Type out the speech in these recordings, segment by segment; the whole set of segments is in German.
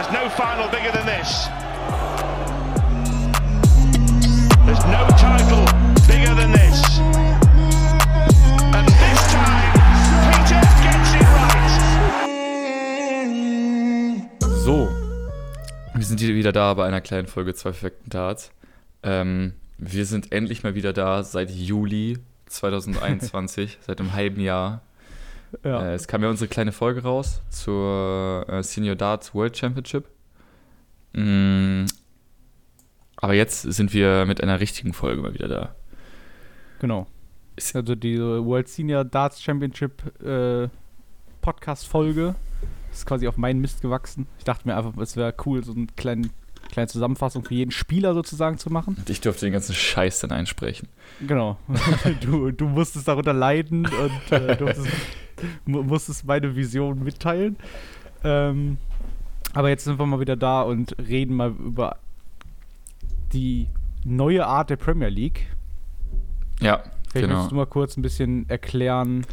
There's no final bigger than this. There's no title bigger than this. And this time, Peter gets it right. So, wir sind hier wieder da bei einer kleinen Folge zwei perfekten Darts. Ähm, wir sind endlich mal wieder da seit Juli 2021, seit einem halben Jahr. Ja. Äh, es kam ja unsere kleine Folge raus zur äh, Senior Darts World Championship. Mm, aber jetzt sind wir mit einer richtigen Folge mal wieder da. Genau. Ist- Also die World Senior Darts Championship äh, Podcast-Folge ist quasi auf meinen Mist gewachsen. Ich dachte mir einfach, es wäre cool, so eine kleine, kleine Zusammenfassung für jeden Spieler sozusagen zu machen. Und ich durfte den ganzen Scheiß dann einsprechen. Genau. du, du musstest darunter leiden und äh, durftest, mu musstest meine Vision mitteilen. Ähm, aber jetzt sind wir mal wieder da und reden mal über die neue Art der Premier League. Ja, Vielleicht genau. möchtest du mal kurz ein bisschen erklären,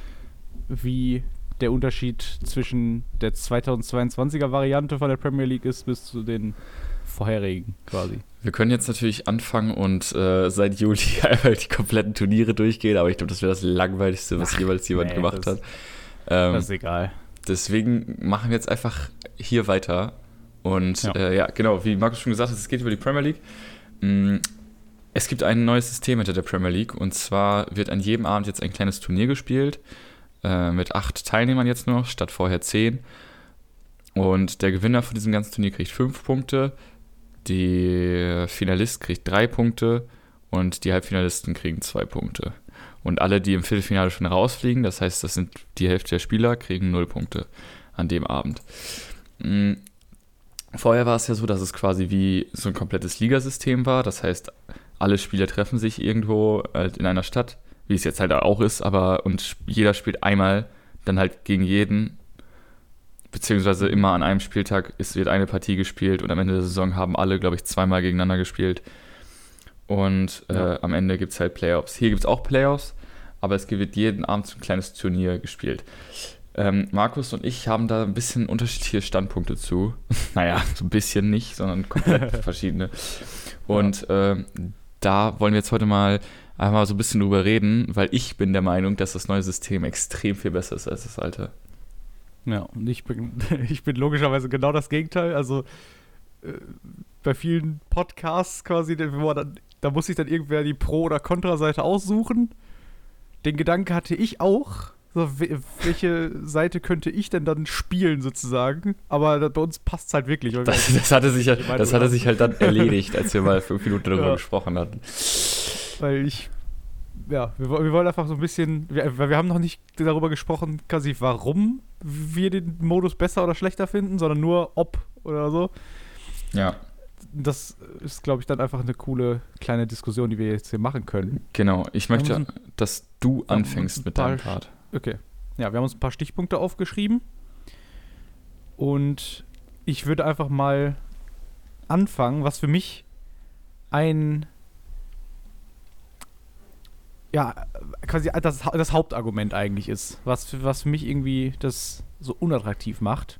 wie der Unterschied zwischen der 2022er Variante von der Premier League ist bis zu den vorherigen quasi. Wir können jetzt natürlich anfangen und äh, seit Juli einmal die kompletten Turniere durchgehen, aber ich glaube, das wäre das Langweiligste, was Ach, jeweils jemand nee, gemacht das- hat. Ähm, Das ist egal. deswegen machen wir jetzt einfach hier weiter. Und Ja. äh, ja genau, wie Markus schon gesagt hat, es geht über die Premier League. Mm, Es gibt ein neues System hinter der Premier League und zwar wird an jedem Abend jetzt ein kleines Turnier gespielt äh, mit acht Teilnehmern jetzt noch, statt vorher zehn. Und der Gewinner von diesem ganzen Turnier kriegt fünf Punkte, der Finalist kriegt drei Punkte und die Halbfinalisten kriegen zwei Punkte. Und alle, die im Viertelfinale schon rausfliegen, das heißt, das sind die Hälfte der Spieler, kriegen null Punkte an dem Abend. Mm, Vorher war es ja so, dass es quasi wie so ein komplettes Ligasystem war. Das heißt, alle Spieler treffen sich irgendwo halt in einer Stadt, wie es jetzt halt auch ist, aber und jeder spielt einmal dann halt gegen jeden, beziehungsweise immer an einem Spieltag ist, wird eine Partie gespielt und am Ende der Saison haben alle, glaube ich, zweimal gegeneinander gespielt. Und äh, Ja. am Ende gibt es halt Playoffs. Hier gibt es auch Playoffs, aber es wird jeden Abend so ein kleines Turnier gespielt. Ähm, Markus und ich haben da ein bisschen unterschiedliche Standpunkte zu. naja, so ein bisschen nicht, sondern komplett verschiedene. Und ähm, da wollen wir jetzt heute mal einmal so ein bisschen drüber reden, weil ich bin der Meinung, dass das neue System extrem viel besser ist als das alte. Ja, und ich bin, ich bin logischerweise genau das Gegenteil. Also äh, bei vielen Podcasts quasi, dann, da muss sich dann irgendwer die Pro- oder Kontra-Seite aussuchen. Den Gedanke hatte ich auch. So, we- welche Seite könnte ich denn dann spielen sozusagen? Aber da, bei uns passt es halt wirklich. Das, das, hatte sich, Ich das hatte sich halt dann erledigt, als wir mal fünf Minuten darüber Ja. gesprochen hatten. Weil ich, ja, wir, wir wollen einfach so ein bisschen, wir, wir haben noch nicht darüber gesprochen, quasi warum wir den Modus besser oder schlechter finden, sondern nur ob oder so. Ja, Das ist, glaube ich, dann einfach eine coole kleine Diskussion, die wir jetzt hier machen können. genau. Ich möchte, müssen- dass du anfängst mit ein deinem Part. Okay. Ja, wir haben uns ein paar Stichpunkte aufgeschrieben. Und ich würde einfach mal anfangen, was für mich ein ja, quasi das, das Hauptargument eigentlich ist, was, für- was für mich irgendwie das so unattraktiv macht.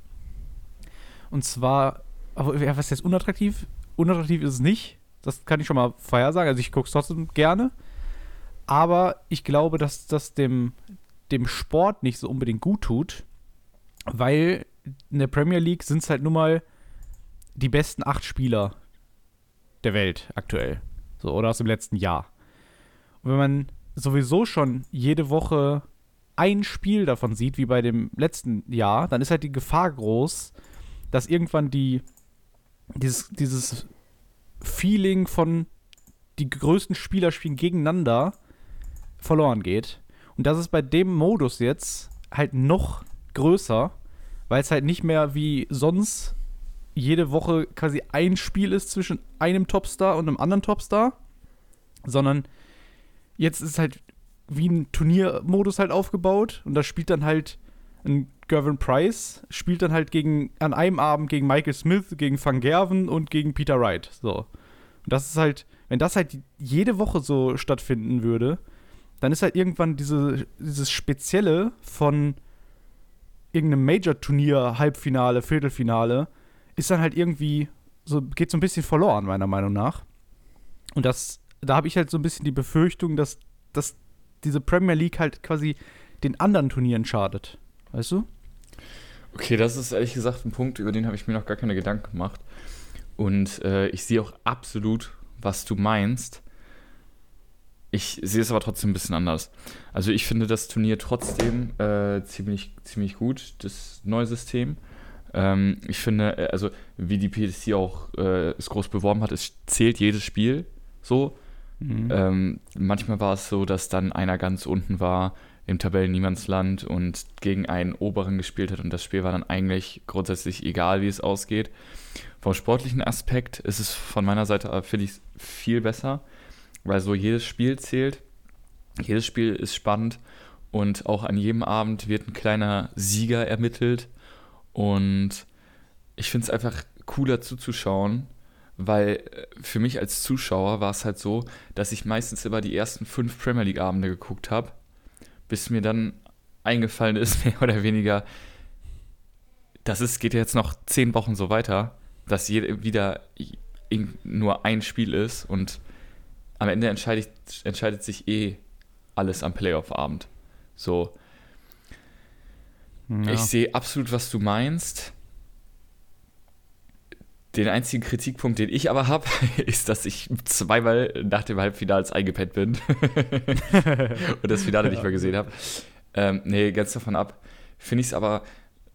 Und zwar, aber ja, was ist jetzt unattraktiv? Unattraktiv ist es nicht. Das kann ich schon mal vorhersagen. Also ich gucke es trotzdem gerne. Aber ich glaube, dass das dem, dem Sport nicht so unbedingt gut tut, weil in der Premier League sind es halt nun mal die besten acht Spieler der Welt aktuell. So, oder aus dem letzten Jahr. Und wenn man sowieso schon jede Woche ein Spiel davon sieht, wie bei dem letzten Jahr, dann ist halt die Gefahr groß, dass irgendwann die, dieses, dieses Feeling von die größten Spieler spielen gegeneinander verloren geht. Und das ist bei dem Modus jetzt halt noch größer, weil es halt nicht mehr wie sonst jede Woche quasi ein Spiel ist zwischen einem Topstar und einem anderen Topstar, sondern jetzt ist halt wie ein Turniermodus halt aufgebaut und da spielt dann halt ein Gervin Price, spielt dann halt gegen, an einem Abend gegen Michael Smith, gegen Van Gerven und gegen Peter Wright. So. Und das ist halt, wenn das halt jede Woche so stattfinden würde, dann ist halt irgendwann diese, dieses Spezielle von irgendeinem Major-Turnier, Halbfinale, Viertelfinale, ist dann halt irgendwie so, geht so ein bisschen verloren, meiner Meinung nach. Und das, da habe ich halt so ein bisschen die Befürchtung, dass, dass diese Premier League halt quasi den anderen Turnieren schadet. Weißt du? Okay, das ist ehrlich gesagt ein Punkt, über den habe ich mir noch gar keine Gedanken gemacht. Und äh, ich sehe auch absolut, was du meinst. Ich sehe es aber trotzdem ein bisschen anders. Also ich finde das Turnier trotzdem äh, ziemlich, ziemlich gut, das neue System. Ähm, ich finde, äh, also wie die PDC auch äh, es groß beworben hat, es zählt jedes Spiel so. Mhm. Ähm, manchmal war es so, dass dann einer ganz unten war im Tabellen-Niemandsland und gegen einen oberen gespielt hat und das Spiel war dann eigentlich grundsätzlich egal, wie es ausgeht. Vom sportlichen Aspekt ist es von meiner Seite, finde ich, viel besser weil so jedes Spiel zählt. Jedes Spiel ist spannend und auch an jedem Abend wird ein kleiner Sieger ermittelt. Und ich finde es einfach cooler zuzuschauen, weil äh, für mich als Zuschauer war es halt so, dass ich meistens immer die ersten fünf Premier League-Abende geguckt habe, bis mir dann eingefallen ist, mehr oder weniger, das ist, geht jetzt noch zehn Wochen so weiter, dass jeder wieder nur ein Spiel ist und am Ende entscheidet, entscheidet sich eh alles am Playoff-Abend. So. Ja. Ich sehe absolut, was du meinst. Den einzigen Kritikpunkt, den ich aber habe, ist, dass ich zweimal nach dem Halbfinale eingepennt bin und das Finale ja. nicht mehr gesehen habe. Ähm, nee, ganz davon ab. Finde ich es aber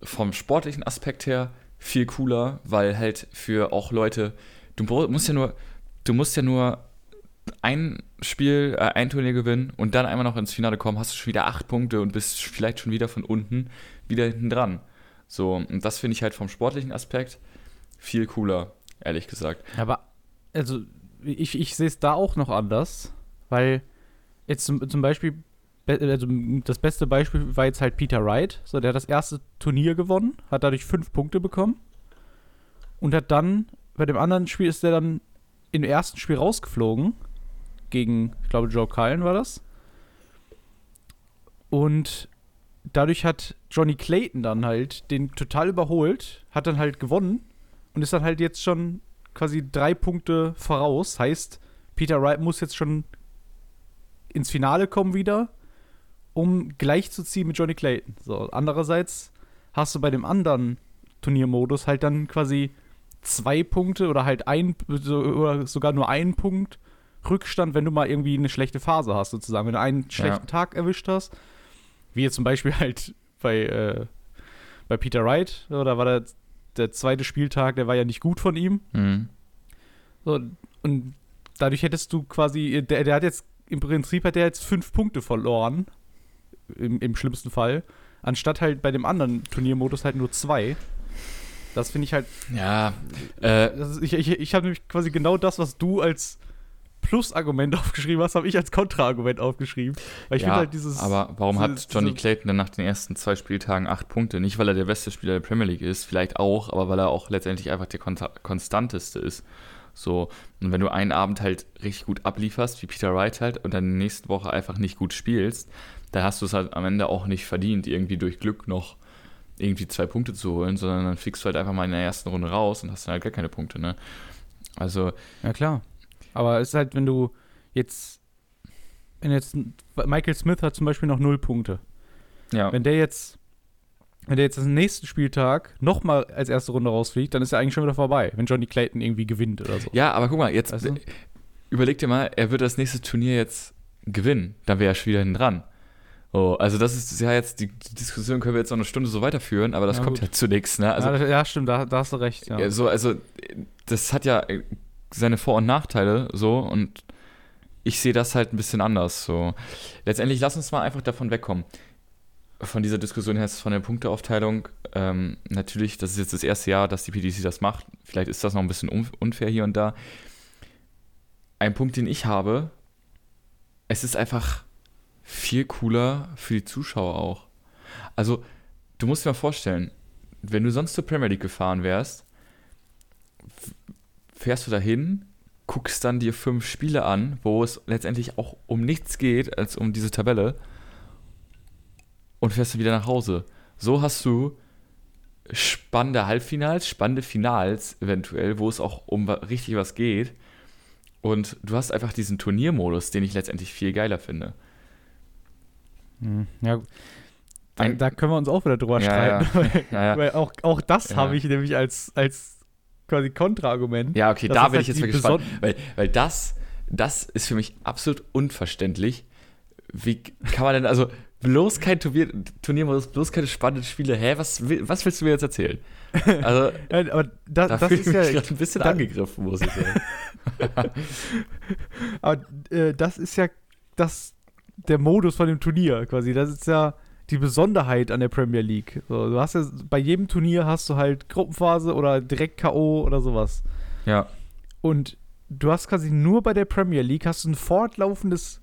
vom sportlichen Aspekt her viel cooler, weil halt für auch Leute, du musst ja nur, du musst ja nur ein Spiel, äh, ein Turnier gewinnen und dann einmal noch ins Finale kommen, hast du schon wieder acht Punkte und bist vielleicht schon wieder von unten wieder hinten dran. So, und das finde ich halt vom sportlichen Aspekt viel cooler, ehrlich gesagt. Aber, also, ich, ich sehe es da auch noch anders, weil jetzt zum, zum Beispiel, also das beste Beispiel war jetzt halt Peter Wright. So, der hat das erste Turnier gewonnen, hat dadurch fünf Punkte bekommen und hat dann, bei dem anderen Spiel ist der dann im ersten Spiel rausgeflogen gegen, ich glaube, Joe Cullen war das. Und dadurch hat Johnny Clayton dann halt den total überholt, hat dann halt gewonnen und ist dann halt jetzt schon quasi drei Punkte voraus. Heißt, Peter Wright muss jetzt schon ins Finale kommen wieder, um gleichzuziehen mit Johnny Clayton. So, andererseits hast du bei dem anderen Turniermodus halt dann quasi zwei Punkte oder halt ein oder sogar nur einen Punkt Rückstand, wenn du mal irgendwie eine schlechte Phase hast, sozusagen. Wenn du einen schlechten ja. Tag erwischt hast, wie jetzt zum Beispiel halt bei, äh, bei Peter Wright, oder war der, der zweite Spieltag, der war ja nicht gut von ihm. Mhm. So, und dadurch hättest du quasi, der, der hat jetzt, im Prinzip hat der jetzt fünf Punkte verloren, im, im schlimmsten Fall, anstatt halt bei dem anderen Turniermodus halt nur zwei. Das finde ich halt. Ja. Äh, ist, ich ich, ich habe nämlich quasi genau das, was du als Plus-Argument aufgeschrieben hast, habe ich als Kontra-Argument aufgeschrieben. Weil ich ja, halt dieses. Aber warum dieses, hat Johnny Clayton dann nach den ersten zwei Spieltagen acht Punkte? Nicht, weil er der beste Spieler der Premier League ist, vielleicht auch, aber weil er auch letztendlich einfach der Kon konstanteste ist. So, und wenn du einen Abend halt richtig gut ablieferst, wie Peter Wright halt, und dann in der nächsten Woche einfach nicht gut spielst, dann hast du es halt am Ende auch nicht verdient, irgendwie durch Glück noch irgendwie zwei Punkte zu holen, sondern dann fliegst du halt einfach mal in der ersten Runde raus und hast dann halt gar keine Punkte, ne? Also. Ja, klar. Aber es ist halt, wenn du jetzt. Wenn jetzt. Michael Smith hat zum Beispiel noch null Punkte. Ja. Wenn der jetzt. Wenn der jetzt den nächsten Spieltag nochmal als erste Runde rausfliegt, dann ist er eigentlich schon wieder vorbei, wenn Johnny Clayton irgendwie gewinnt oder so. Ja, aber guck mal, jetzt weißt du? überleg dir mal, er wird das nächste Turnier jetzt gewinnen. Dann wäre er schon wieder hinten dran. Oh, also das ist ja jetzt, die, Diskussion können wir jetzt noch eine Stunde so weiterführen, aber das ja, kommt gut. ja zu nichts, ne? Also, ja, ja, stimmt, da, da, hast du recht. Ja. So, also das hat ja seine Vor- und Nachteile so und ich sehe das halt ein bisschen anders. So. Letztendlich lass uns mal einfach davon wegkommen. Von dieser Diskussion her von der Punkteaufteilung. Ähm, natürlich, das ist jetzt das erste Jahr, dass die PDC das macht. Vielleicht ist das noch ein bisschen unfair hier und da. Ein Punkt, den ich habe, es ist einfach viel cooler für die Zuschauer auch. Also, du musst dir mal vorstellen, wenn du sonst zur Premier League gefahren wärst, fährst du dahin, guckst dann dir fünf Spiele an, wo es letztendlich auch um nichts geht als um diese Tabelle und fährst du wieder nach Hause. So hast du spannende Halbfinals, spannende Finals eventuell, wo es auch um richtig was geht. Und du hast einfach diesen Turniermodus, den ich letztendlich viel geiler finde. Hm, Ja, da, da können wir uns auch wieder drüber Ja, streiten. Weil, Ja, ja. weil auch, auch das Ja. habe ich nämlich als, als quasi Kontraargument. Ja, okay, da bin halt ich jetzt mal gespannt. Weil, weil das, das ist für mich absolut unverständlich. Wie kann man denn, also bloß kein Turnier, Turniermodus, bloß keine spannenden Spiele. Hä, was, was willst du mir jetzt erzählen? Also, Ja, aber da, da das ist mich ja, gerade ein bisschen da- angegriffen, muss ich sagen. aber, äh, das ist ja das, der Modus von dem Turnier quasi. Das ist ja die Besonderheit an der Premier League. So, du hast ja bei jedem Turnier hast du halt Gruppenphase oder direkt K.O. oder sowas. Ja, Und du hast quasi nur bei der Premier League hast du ein fortlaufendes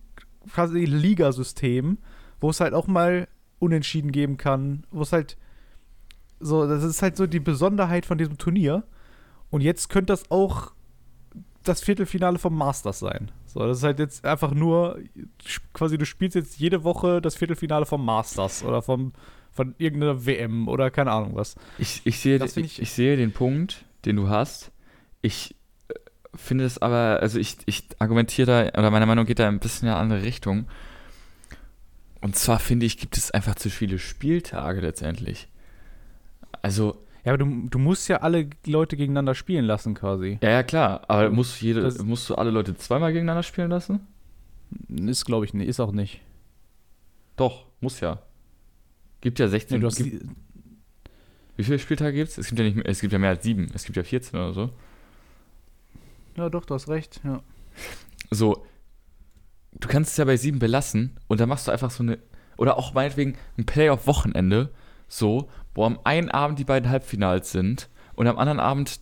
quasi Ligasystem, wo es halt auch mal Unentschieden geben kann, wo es halt so, das ist halt so die Besonderheit von diesem Turnier. Und jetzt könnte das auch das Viertelfinale vom Masters sein. So, das ist halt jetzt einfach nur quasi du spielst jetzt jede Woche das Viertelfinale vom Masters oder vom von irgendeiner WM oder keine Ahnung was. ich, ich, sehe, ich, ich, ich- sehe den Punkt, den du hast. Ich äh, finde es aber, also ich, ich argumentiere da, oder meine Meinung geht da ein bisschen in eine andere Richtung. Und zwar finde ich, gibt es einfach zu viele Spieltage letztendlich. Also, Ja, aber du, du musst ja alle Leute gegeneinander spielen lassen quasi. Ja, ja, klar. Aber musst du, jede, Das- musst du alle Leute zweimal gegeneinander spielen lassen? Ist, glaube ich, nicht. Ist auch nicht. Doch, muss ja. Gibt ja 16. Nee, du hast gibt, wie viele Spieltage gibt es? Es gibt ja nicht mehr, es gibt ja mehr als sieben. Es gibt ja 14 oder so. ja, doch, du hast recht. Ja. So, du kannst es ja bei sieben belassen und dann machst du einfach so eine, oder auch meinetwegen ein Playoff-Wochenende, so, wo am einen Abend die beiden Halbfinals sind und am anderen Abend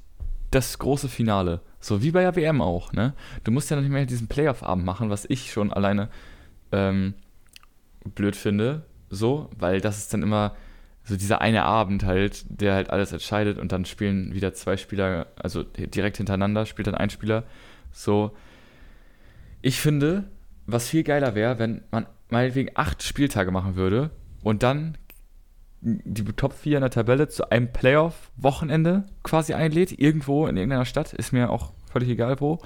das große Finale. So wie bei der WM auch, ne? Du musst ja noch nicht mehr diesen Playoff-Abend machen, was ich schon alleine ähm, blöd finde, so, weil das ist dann immer so dieser eine Abend halt, der halt alles entscheidet und dann spielen wieder zwei Spieler, also direkt hintereinander spielt dann ein Spieler. So, ich finde, was viel geiler wäre, wenn man meinetwegen acht Spieltage machen würde und dann die Top 4 in der Tabelle zu einem Playoff-Wochenende quasi einlädt, irgendwo in irgendeiner Stadt, ist mir auch völlig egal wo.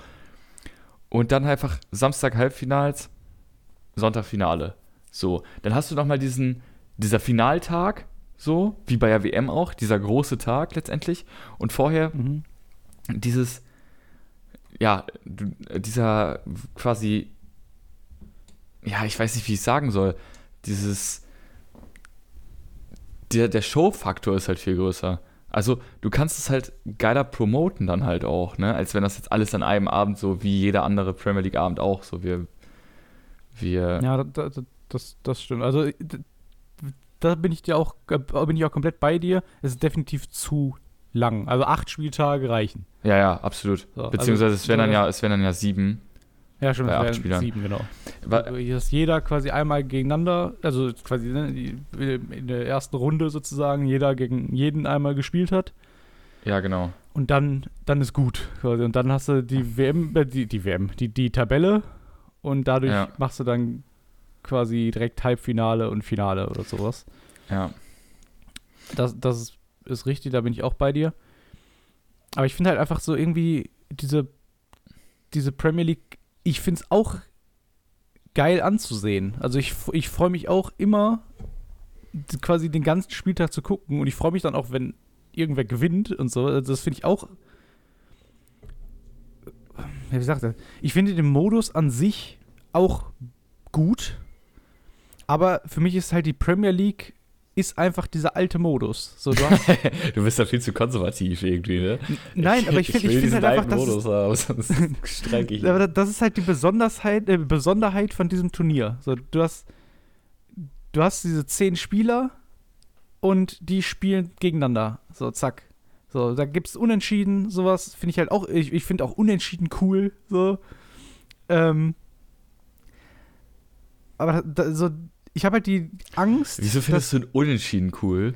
Und dann einfach Samstag Halbfinals, Sonntag Finale. So, dann hast du nochmal diesen, dieser Finaltag, so, wie bei der WM auch, dieser große Tag letztendlich. Und vorher Mhm. dieses, ja, dieser quasi, ja, ich weiß nicht, wie ich sagen soll, dieses, der, der Show-Faktor ist halt viel größer. Also, du kannst es halt geiler promoten dann halt auch, ne, als wenn das jetzt alles an einem Abend so wie jeder andere Premier League-Abend auch, so wir, wir, Ja, da, da, das, das stimmt. Also, da bin ich dir auch, äh, bin ich auch komplett bei dir. Es ist definitiv zu lang. Also acht Spieltage reichen. ja, ja, absolut. So, Beziehungsweise also, es wären dann ja, es wären dann ja sieben. Ja, schon bei das acht Spielern. sieben, genau. Wa- Also, Dass jeder quasi einmal gegeneinander, also quasi ne, in der ersten Runde sozusagen, jeder gegen jeden einmal gespielt hat. Ja, genau. Und dann, dann ist gut. Quasi. Und dann hast du die WM, äh, die, die WM, die, die Tabelle und dadurch Ja. machst du dann quasi direkt Halbfinale und Finale oder sowas. Ja. Das, das ist, ist richtig, da bin ich auch bei dir. Aber ich finde halt einfach so irgendwie diese, diese Premier League, ich finde es auch geil anzusehen. Also ich, ich freue mich auch immer, quasi den ganzen Spieltag zu gucken und ich freue mich dann auch, wenn irgendwer gewinnt und so. Also das finde ich auch. Wie gesagt, ich finde den Modus an sich auch gut. Aber für mich ist halt die Premier League ist einfach dieser alte Modus. So, du hast, Du bist da viel zu konservativ irgendwie, ne? nein, aber ich finde ich will find halt einfach, alten das ist, Modus haben, sonst streike ich. aber da- das ist halt die Besonderheit, äh, Besonderheit von diesem Turnier. So, du hast, du hast diese zehn Spieler und die spielen gegeneinander. So, zack. So, da gibt es Unentschieden, sowas finde ich halt auch, ich, ich finde auch Unentschieden cool, so. Ähm, aber da, so, ich habe halt die Angst, Wieso findest du ein Unentschieden cool?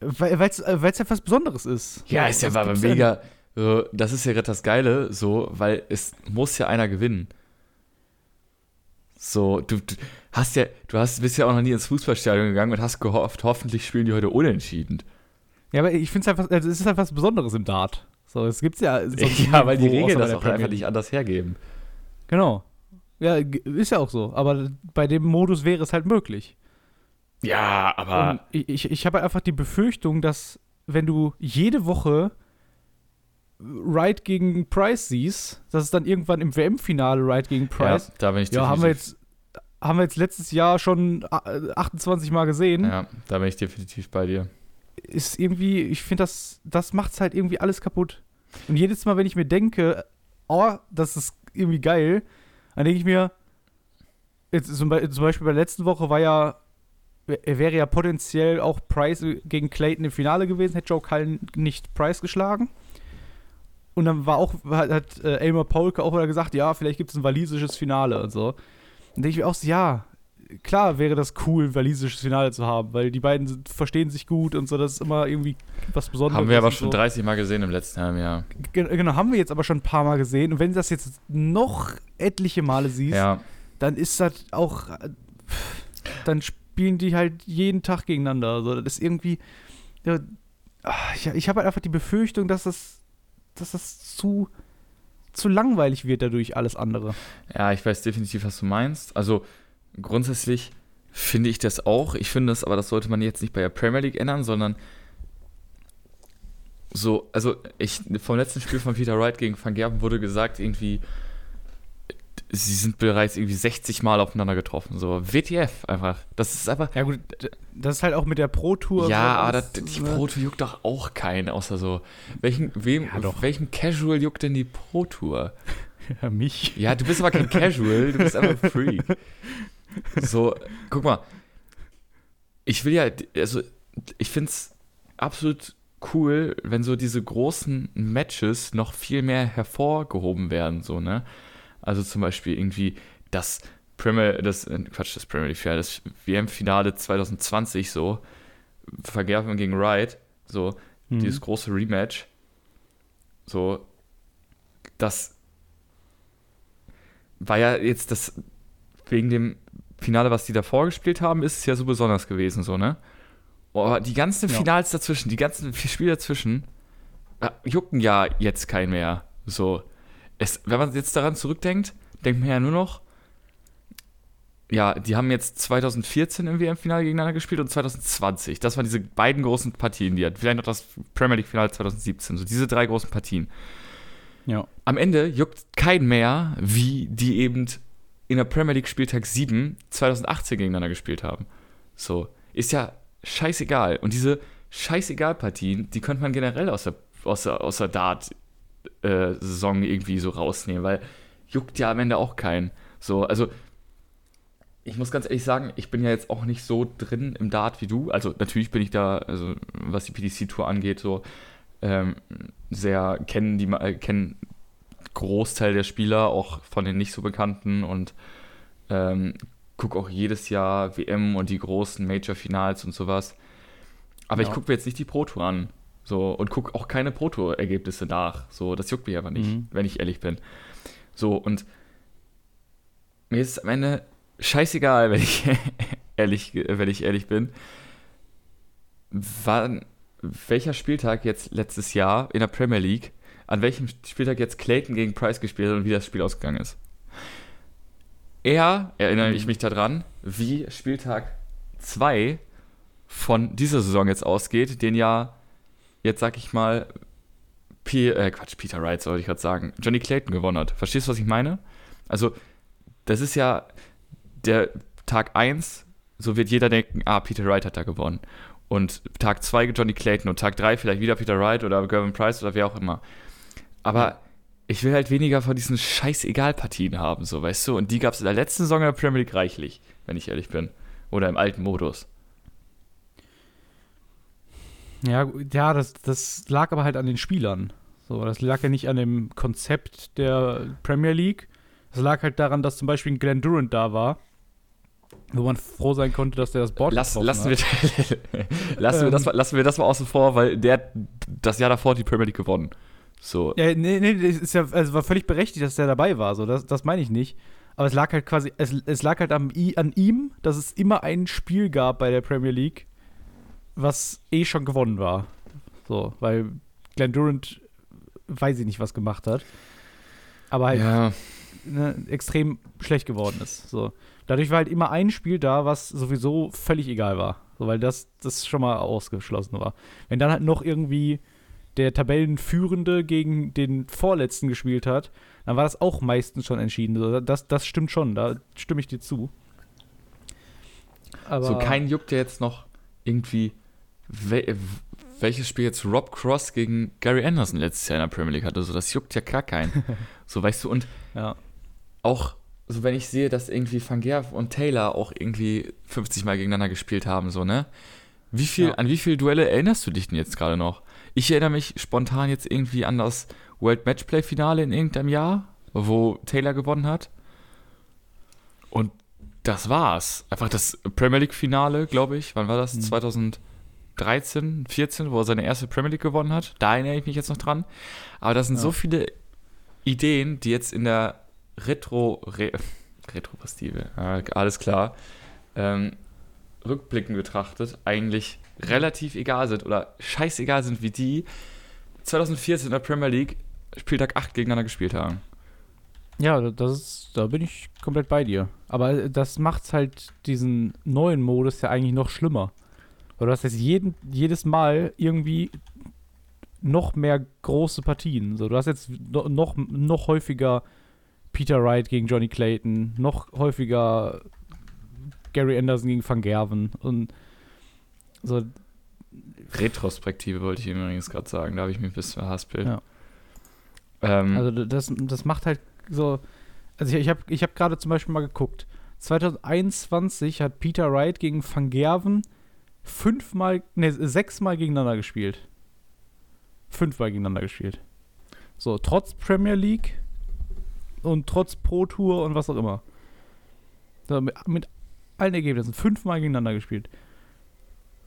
weil es äh, ja was Besonderes ist. Ja, ist ja aber mega. So, das ist ja gerade das Geile, so, weil es muss ja einer gewinnen. So, du, du hast ja, du hast, bist ja auch noch nie ins Fußballstadion gegangen und hast gehofft, hoffentlich spielen die heute unentschieden. Ja, aber ich finde es einfach, also es ist halt was Besonderes im Dart. So, es gibt's ja. ja, weil die Regeln das auch einfach nicht anders hergeben. Genau. Ja, ist ja auch so. Aber bei dem Modus wäre es halt möglich. Ja, aber Und ich, ich, ich habe einfach die Befürchtung, dass wenn du jede Woche Wright gegen Price siehst, dass es dann irgendwann im WM-Finale Wright gegen Price. ja, da bin ich Ja, haben wir definitiv- jetzt haben wir jetzt letztes Jahr schon äh, 28 Mal gesehen. Ja, da bin ich definitiv bei dir. Ist irgendwie, ich finde, das, das macht es halt irgendwie alles kaputt. Und jedes Mal, wenn ich mir denke, oh, das ist irgendwie geil, dann denke ich mir, jetzt zum, Be zum Beispiel bei der letzten Woche war ja, er wäre ja potenziell auch Price gegen Clayton im Finale gewesen, hätte Joe Cullen nicht Price geschlagen. Und dann war auch, hat, hat äh, Elmer Paulke auch wieder gesagt, ja, vielleicht gibt es ein walisisches Finale und so. Dann denke ich mir auch so, ja, klar wäre das cool, ein walisisches Finale zu haben, weil die beiden sind, verstehen sich gut und so, das ist immer irgendwie was Besonderes. Haben wir aber schon so. 30 Mal gesehen im letzten halben Jahr. Ge- Genau, haben wir jetzt aber schon ein paar Mal gesehen. Und wenn du das jetzt noch etliche Male siehst, Ja, dann ist das auch. Dann spielen die halt jeden Tag gegeneinander. Also das ist irgendwie. Ja, ah, ich ich habe halt einfach die Befürchtung, dass das, dass das zu, zu langweilig wird dadurch alles andere. ja, ich weiß definitiv, was du meinst. Also grundsätzlich finde ich das auch. Ich finde das, aber das sollte man jetzt nicht bei der Premier League ändern, sondern so, also ich, vom letzten Spiel von Peter Wright gegen Van Gerben wurde gesagt, irgendwie, sie sind bereits irgendwie 60 Mal aufeinander getroffen. So, WTF einfach. Das ist einfach. Ja, gut, das ist halt auch mit der Pro Tour. Ja, aber das- die ne? Pro Tour juckt doch auch keinen, außer so. Welchen, wem, Ja, doch. welchem Casual juckt denn die Pro Tour? Ja, mich. Ja, du bist aber kein Casual, du bist einfach ein Freak. So, guck mal. Ich will ja, also, ich finde es absolut cool, wenn so diese großen Matches noch viel mehr hervorgehoben werden, so, ne? Also zum Beispiel irgendwie das Premier, das, äh, Quatsch, das Premier League, das WM-Finale 2020, so, Vergerben gegen Wright, so, Mhm. dieses große Rematch, so, das war ja jetzt das, wegen dem Finale, was die davor gespielt haben, ist es ja so besonders gewesen, so, ne? Oh, Aber die ganzen Ja. Finals dazwischen, die ganzen vier Spiele dazwischen, äh, jucken ja jetzt kein mehr. So. Es, wenn man jetzt daran zurückdenkt, denkt man ja nur noch, ja, die haben jetzt 2014 im WM-Finale gegeneinander gespielt und 2020. Das waren diese beiden großen Partien, die hat. Vielleicht noch das Premier League-Finale 2017. So diese drei großen Partien Ja. am Ende juckt kein mehr, wie die eben in der Premier League Spieltag 7 2018 gegeneinander gespielt haben. So, ist ja scheißegal. Und diese scheißegal-Partien, die könnte man generell aus der, aus der, aus der Dart-Saison irgendwie so rausnehmen, weil juckt ja am Ende auch keinen. So, also ich muss ganz ehrlich sagen, ich bin ja jetzt auch nicht so drin im Dart wie du. Also natürlich bin ich da, also was die PDC-Tour angeht, so ähm, sehr kennen die äh, kennen Großteil der Spieler auch von den nicht so bekannten und ähm, gucke auch jedes Jahr WM und die großen Major-Finals und sowas. Aber ich Ja. gucke mir jetzt nicht die Pro Tour an. So, und gucke auch keine Pro Tour-Ergebnisse nach. So, das juckt mich aber nicht, Mhm. wenn ich ehrlich bin. So, und mir ist es am Ende scheißegal, wenn ich ehrlich, wenn ich ehrlich bin. Wann, welcher Spieltag jetzt letztes Jahr in der Premier League, an welchem Spieltag jetzt Clayton gegen Price gespielt hat und wie das Spiel ausgegangen ist. Eher erinnere ich mich daran, wie Spieltag 2 von dieser Saison jetzt ausgeht, den ja, jetzt sag ich mal, P äh, Quatsch, Peter Wright soll ich gerade sagen, Johnny Clayton gewonnen hat. Verstehst du, was ich meine? Also, das ist ja der Tag 1, so wird jeder denken, ah, Peter Wright hat da gewonnen. Und Tag 2 Johnny Clayton und Tag 3 vielleicht wieder Peter Wright oder Gervin Price oder wer auch immer. Aber ich will halt weniger von diesen scheißegal-Partien haben, so, weißt du? Und die gab es in der letzten Saison in der Premier League reichlich, wenn ich ehrlich bin. Oder im alten Modus. Ja, ja das, das lag aber halt an den Spielern. So, das lag ja nicht an dem Konzept der Premier League. Das lag halt daran, dass zum Beispiel ein Glenn Durant da war, wo man froh sein konnte, dass der das Board Lass, lassen, hat. wir, lassen, wir Ähm. das, mal- lassen wir das mal außen vor, weil der hat das Jahr davor die Premier League gewonnen. So. Ja, nee, nee, das ist ja, also war völlig berechtigt, dass der dabei war. So, das, das meine ich nicht. Aber es lag halt quasi, es, es lag halt am, an ihm, dass es immer ein Spiel gab bei der Premier League, was eh schon gewonnen war. So, weil Glenn Durant weiß ich nicht, was gemacht hat. Aber halt Ja, ne, extrem schlecht geworden ist. So. Dadurch war halt immer ein Spiel da, was sowieso völlig egal war. So, weil das, das schon mal ausgeschlossen war. Wenn dann halt noch irgendwie der Tabellenführende gegen den Vorletzten gespielt hat, dann war das auch meistens schon entschieden. So, das, das stimmt schon, da stimme ich dir zu. Aber so kein juckt ja jetzt noch irgendwie, wel welches Spiel jetzt Rob Cross gegen Gary Anderson letztes Jahr in der Premier League hatte. So, das juckt ja gar keinen. so, weißt du, und ja. auch, so wenn ich sehe, dass irgendwie Van Gerv und Taylor auch irgendwie 50 Mal gegeneinander gespielt haben, so, ne? Wie viel, Ja. an wie viele Duelle erinnerst du dich denn jetzt gerade noch? Ich erinnere mich spontan jetzt irgendwie an das World Matchplay Finale in irgendeinem Jahr, wo Taylor gewonnen hat. Und das war's. Einfach das Premier League Finale, glaube ich. Wann war das? Mhm. 2013, 14, wo er seine erste Premier League gewonnen hat. Da erinnere ich mich jetzt noch dran. Aber das sind Ja. so viele Ideen, die jetzt in der Retro, Re, Retroperspektive, ja, alles klar, ähm, rückblickend betrachtet, eigentlich relativ egal sind oder scheißegal sind, wie die 2014 in der Premier League Spieltag 8 gegeneinander gespielt haben. Ja, das ist, da bin ich komplett bei dir. Aber das macht halt diesen neuen Modus ja eigentlich noch schlimmer. Weil du hast jetzt jeden, jedes Mal irgendwie noch mehr große Partien. So, du hast jetzt no- noch, noch häufiger Peter Wright gegen Johnny Clayton, noch häufiger Gary Anderson gegen Van Gerven und so, Retrospektive wollte ich übrigens gerade sagen, da habe ich mich ein bisschen verhaspelt. Ja. Ähm, Also das, das macht halt so. Also ich, ich habe ich hab gerade zum Beispiel mal geguckt. 2021 hat Peter Wright gegen Van Gerven fünfmal, ne, sechsmal gegeneinander gespielt. Fünfmal gegeneinander gespielt. So, trotz Premier League und trotz Pro Tour und was auch immer. So, mit, mit allen Ergebnissen. Fünfmal gegeneinander gespielt.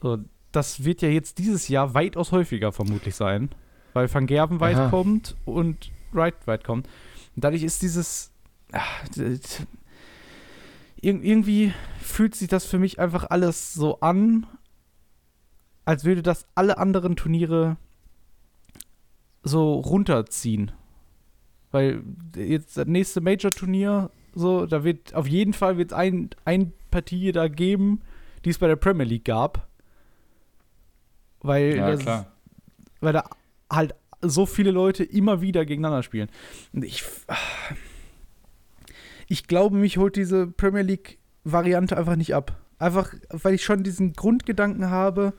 So, das wird ja jetzt dieses Jahr weitaus häufiger vermutlich sein. Weil Van Gerven weit Aha. kommt und Wright weit kommt. Und dadurch ist dieses. ir- irgendwie fühlt sich das für mich einfach alles so an, als würde das alle anderen Turniere so runterziehen. Weil jetzt das nächste Major-Turnier, so, da wird auf jeden Fall wird ein, ein Partie da geben, die es bei der Premier League gab. Weil, ja, das, weil da halt so viele Leute immer wieder gegeneinander spielen. Und ich, ich glaube, mich holt diese Premier League-Variante einfach nicht ab. Einfach, weil ich schon diesen Grundgedanken habe,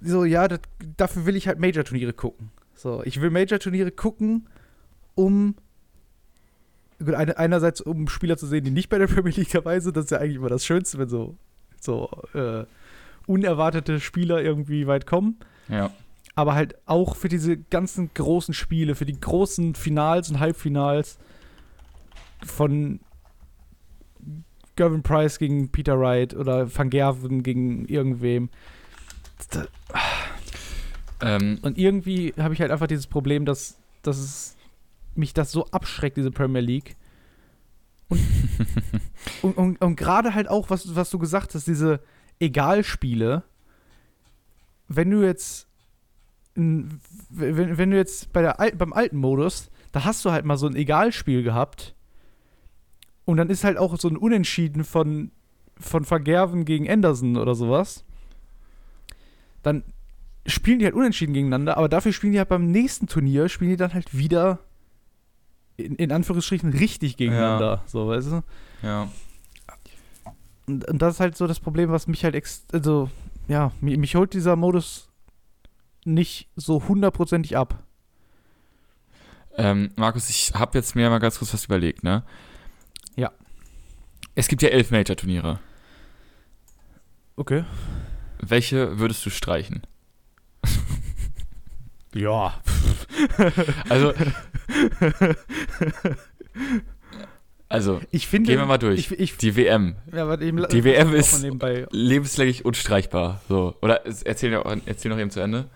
so, ja, das, dafür will ich halt Major-Turniere gucken. So, ich will Major-Turniere gucken, um gut, eine, einerseits um Spieler zu sehen, die nicht bei der Premier League dabei sind. Das ist ja eigentlich immer das Schönste, wenn so, so äh, unerwartete Spieler irgendwie weit kommen Ja. aber halt auch für diese ganzen großen Spiele, für die großen Finals und Halbfinals von Gervin Price gegen Peter Wright oder Van Gerven gegen irgendwem. Ähm, Und irgendwie habe ich halt einfach dieses Problem, dass, dass es mich das so abschreckt, diese Premier League. Und, und, und, und gerade halt auch, was, was du gesagt hast, diese Egalspiele, wenn du jetzt wenn, wenn du jetzt bei der, beim alten Modus, da hast du halt mal so ein Egalspiel gehabt und dann ist halt auch so ein Unentschieden von, von Vergerven gegen Anderson oder sowas. Dann spielen die halt unentschieden gegeneinander, aber dafür spielen die halt beim nächsten Turnier, spielen die dann halt wieder in, in Anführungsstrichen richtig gegeneinander. So, weißt du? ja. Und, und das ist halt so das Problem, was mich halt ex also, ja, mich, mich holt dieser Modus nicht so hundertprozentig ab. Ähm, Markus, ich habe jetzt mir mal ganz kurz was überlegt, ne? Ja. Es gibt ja elf Major-Turniere. Okay. Welche würdest du streichen? Ja. Also, also Ich finde. gehen wir mal durch. Ich, ich, die WM, ja, warte, eben, Die WM ist- lebenslänglich unstreichbar. So. Oder erzähl noch, erzähl noch eben zu Ende.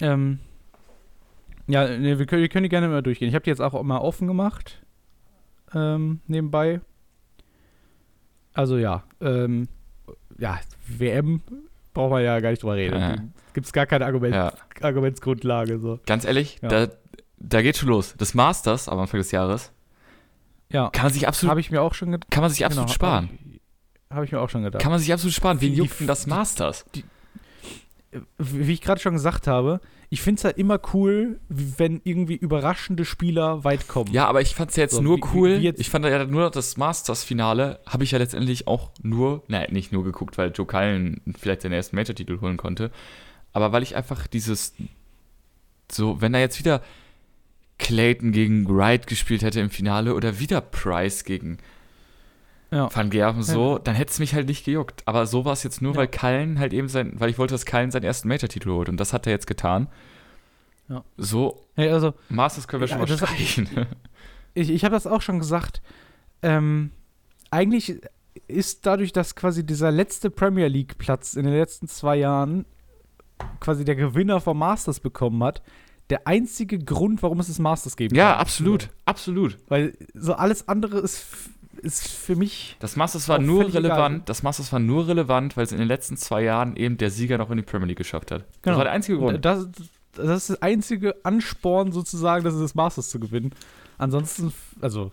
Ähm, ja, nee, wir, können, wir können die gerne mal durchgehen. Ich habe die jetzt auch mal offen gemacht. Ähm, nebenbei. Also ja, ähm, ja, WM braucht man ja gar nicht drüber reden. Ja. Gibt es gar keine Argument, Ja. Argumentsgrundlage. So. Ganz ehrlich, Ja. da, da geht schon los. Das Masters am Anfang des Jahres Ja, kann man sich absolut, habe ich mir auch schon gedacht. kann man sich absolut sparen. Habe ich mir auch schon gedacht. Kann man sich absolut sparen. Wen Die- juckt denn das Masters? wie ich gerade schon gesagt habe, ich finde es halt immer cool, wenn irgendwie überraschende Spieler weit kommen. Ja, aber ich fand es ja jetzt So, nur wie- cool. wie jetzt- ich fand ja nur das Masters-Finale, habe ich ja letztendlich auch nur, nein, nicht nur geguckt, weil Joe Cullen vielleicht seinen ersten Major-Titel holen konnte, aber weil ich einfach dieses, so, wenn da jetzt wieder Clayton gegen Wright gespielt hätte im Finale oder wieder Price gegen Ja. Van Gerven so, dann hätte es mich halt nicht gejuckt. Aber so war es jetzt nur, Ja. weil Cullen halt eben sein, weil ich wollte, dass Cullen seinen ersten Major-Titel holt und das hat er jetzt getan. Ja. So, Ja, also, Masters können wir schon mal streichen. ich, ich habe das auch schon gesagt. Ähm, eigentlich ist dadurch, dass quasi dieser letzte Premier League-Platz in den letzten zwei Jahren quasi der Gewinner vom Masters bekommen hat, der einzige Grund, warum es das Masters geben ja, kann. absolut, absolut. Weil so alles andere ist, ist für mich. Das Masters war nur völlig egal. relevant, das Masters war nur relevant, weil es in den letzten zwei Jahren eben der Sieger noch in die Premier League geschafft hat. Das Genau. war der einzige Grund. Das, das ist das einzige Ansporn sozusagen, das ist das Masters zu gewinnen. Ansonsten, also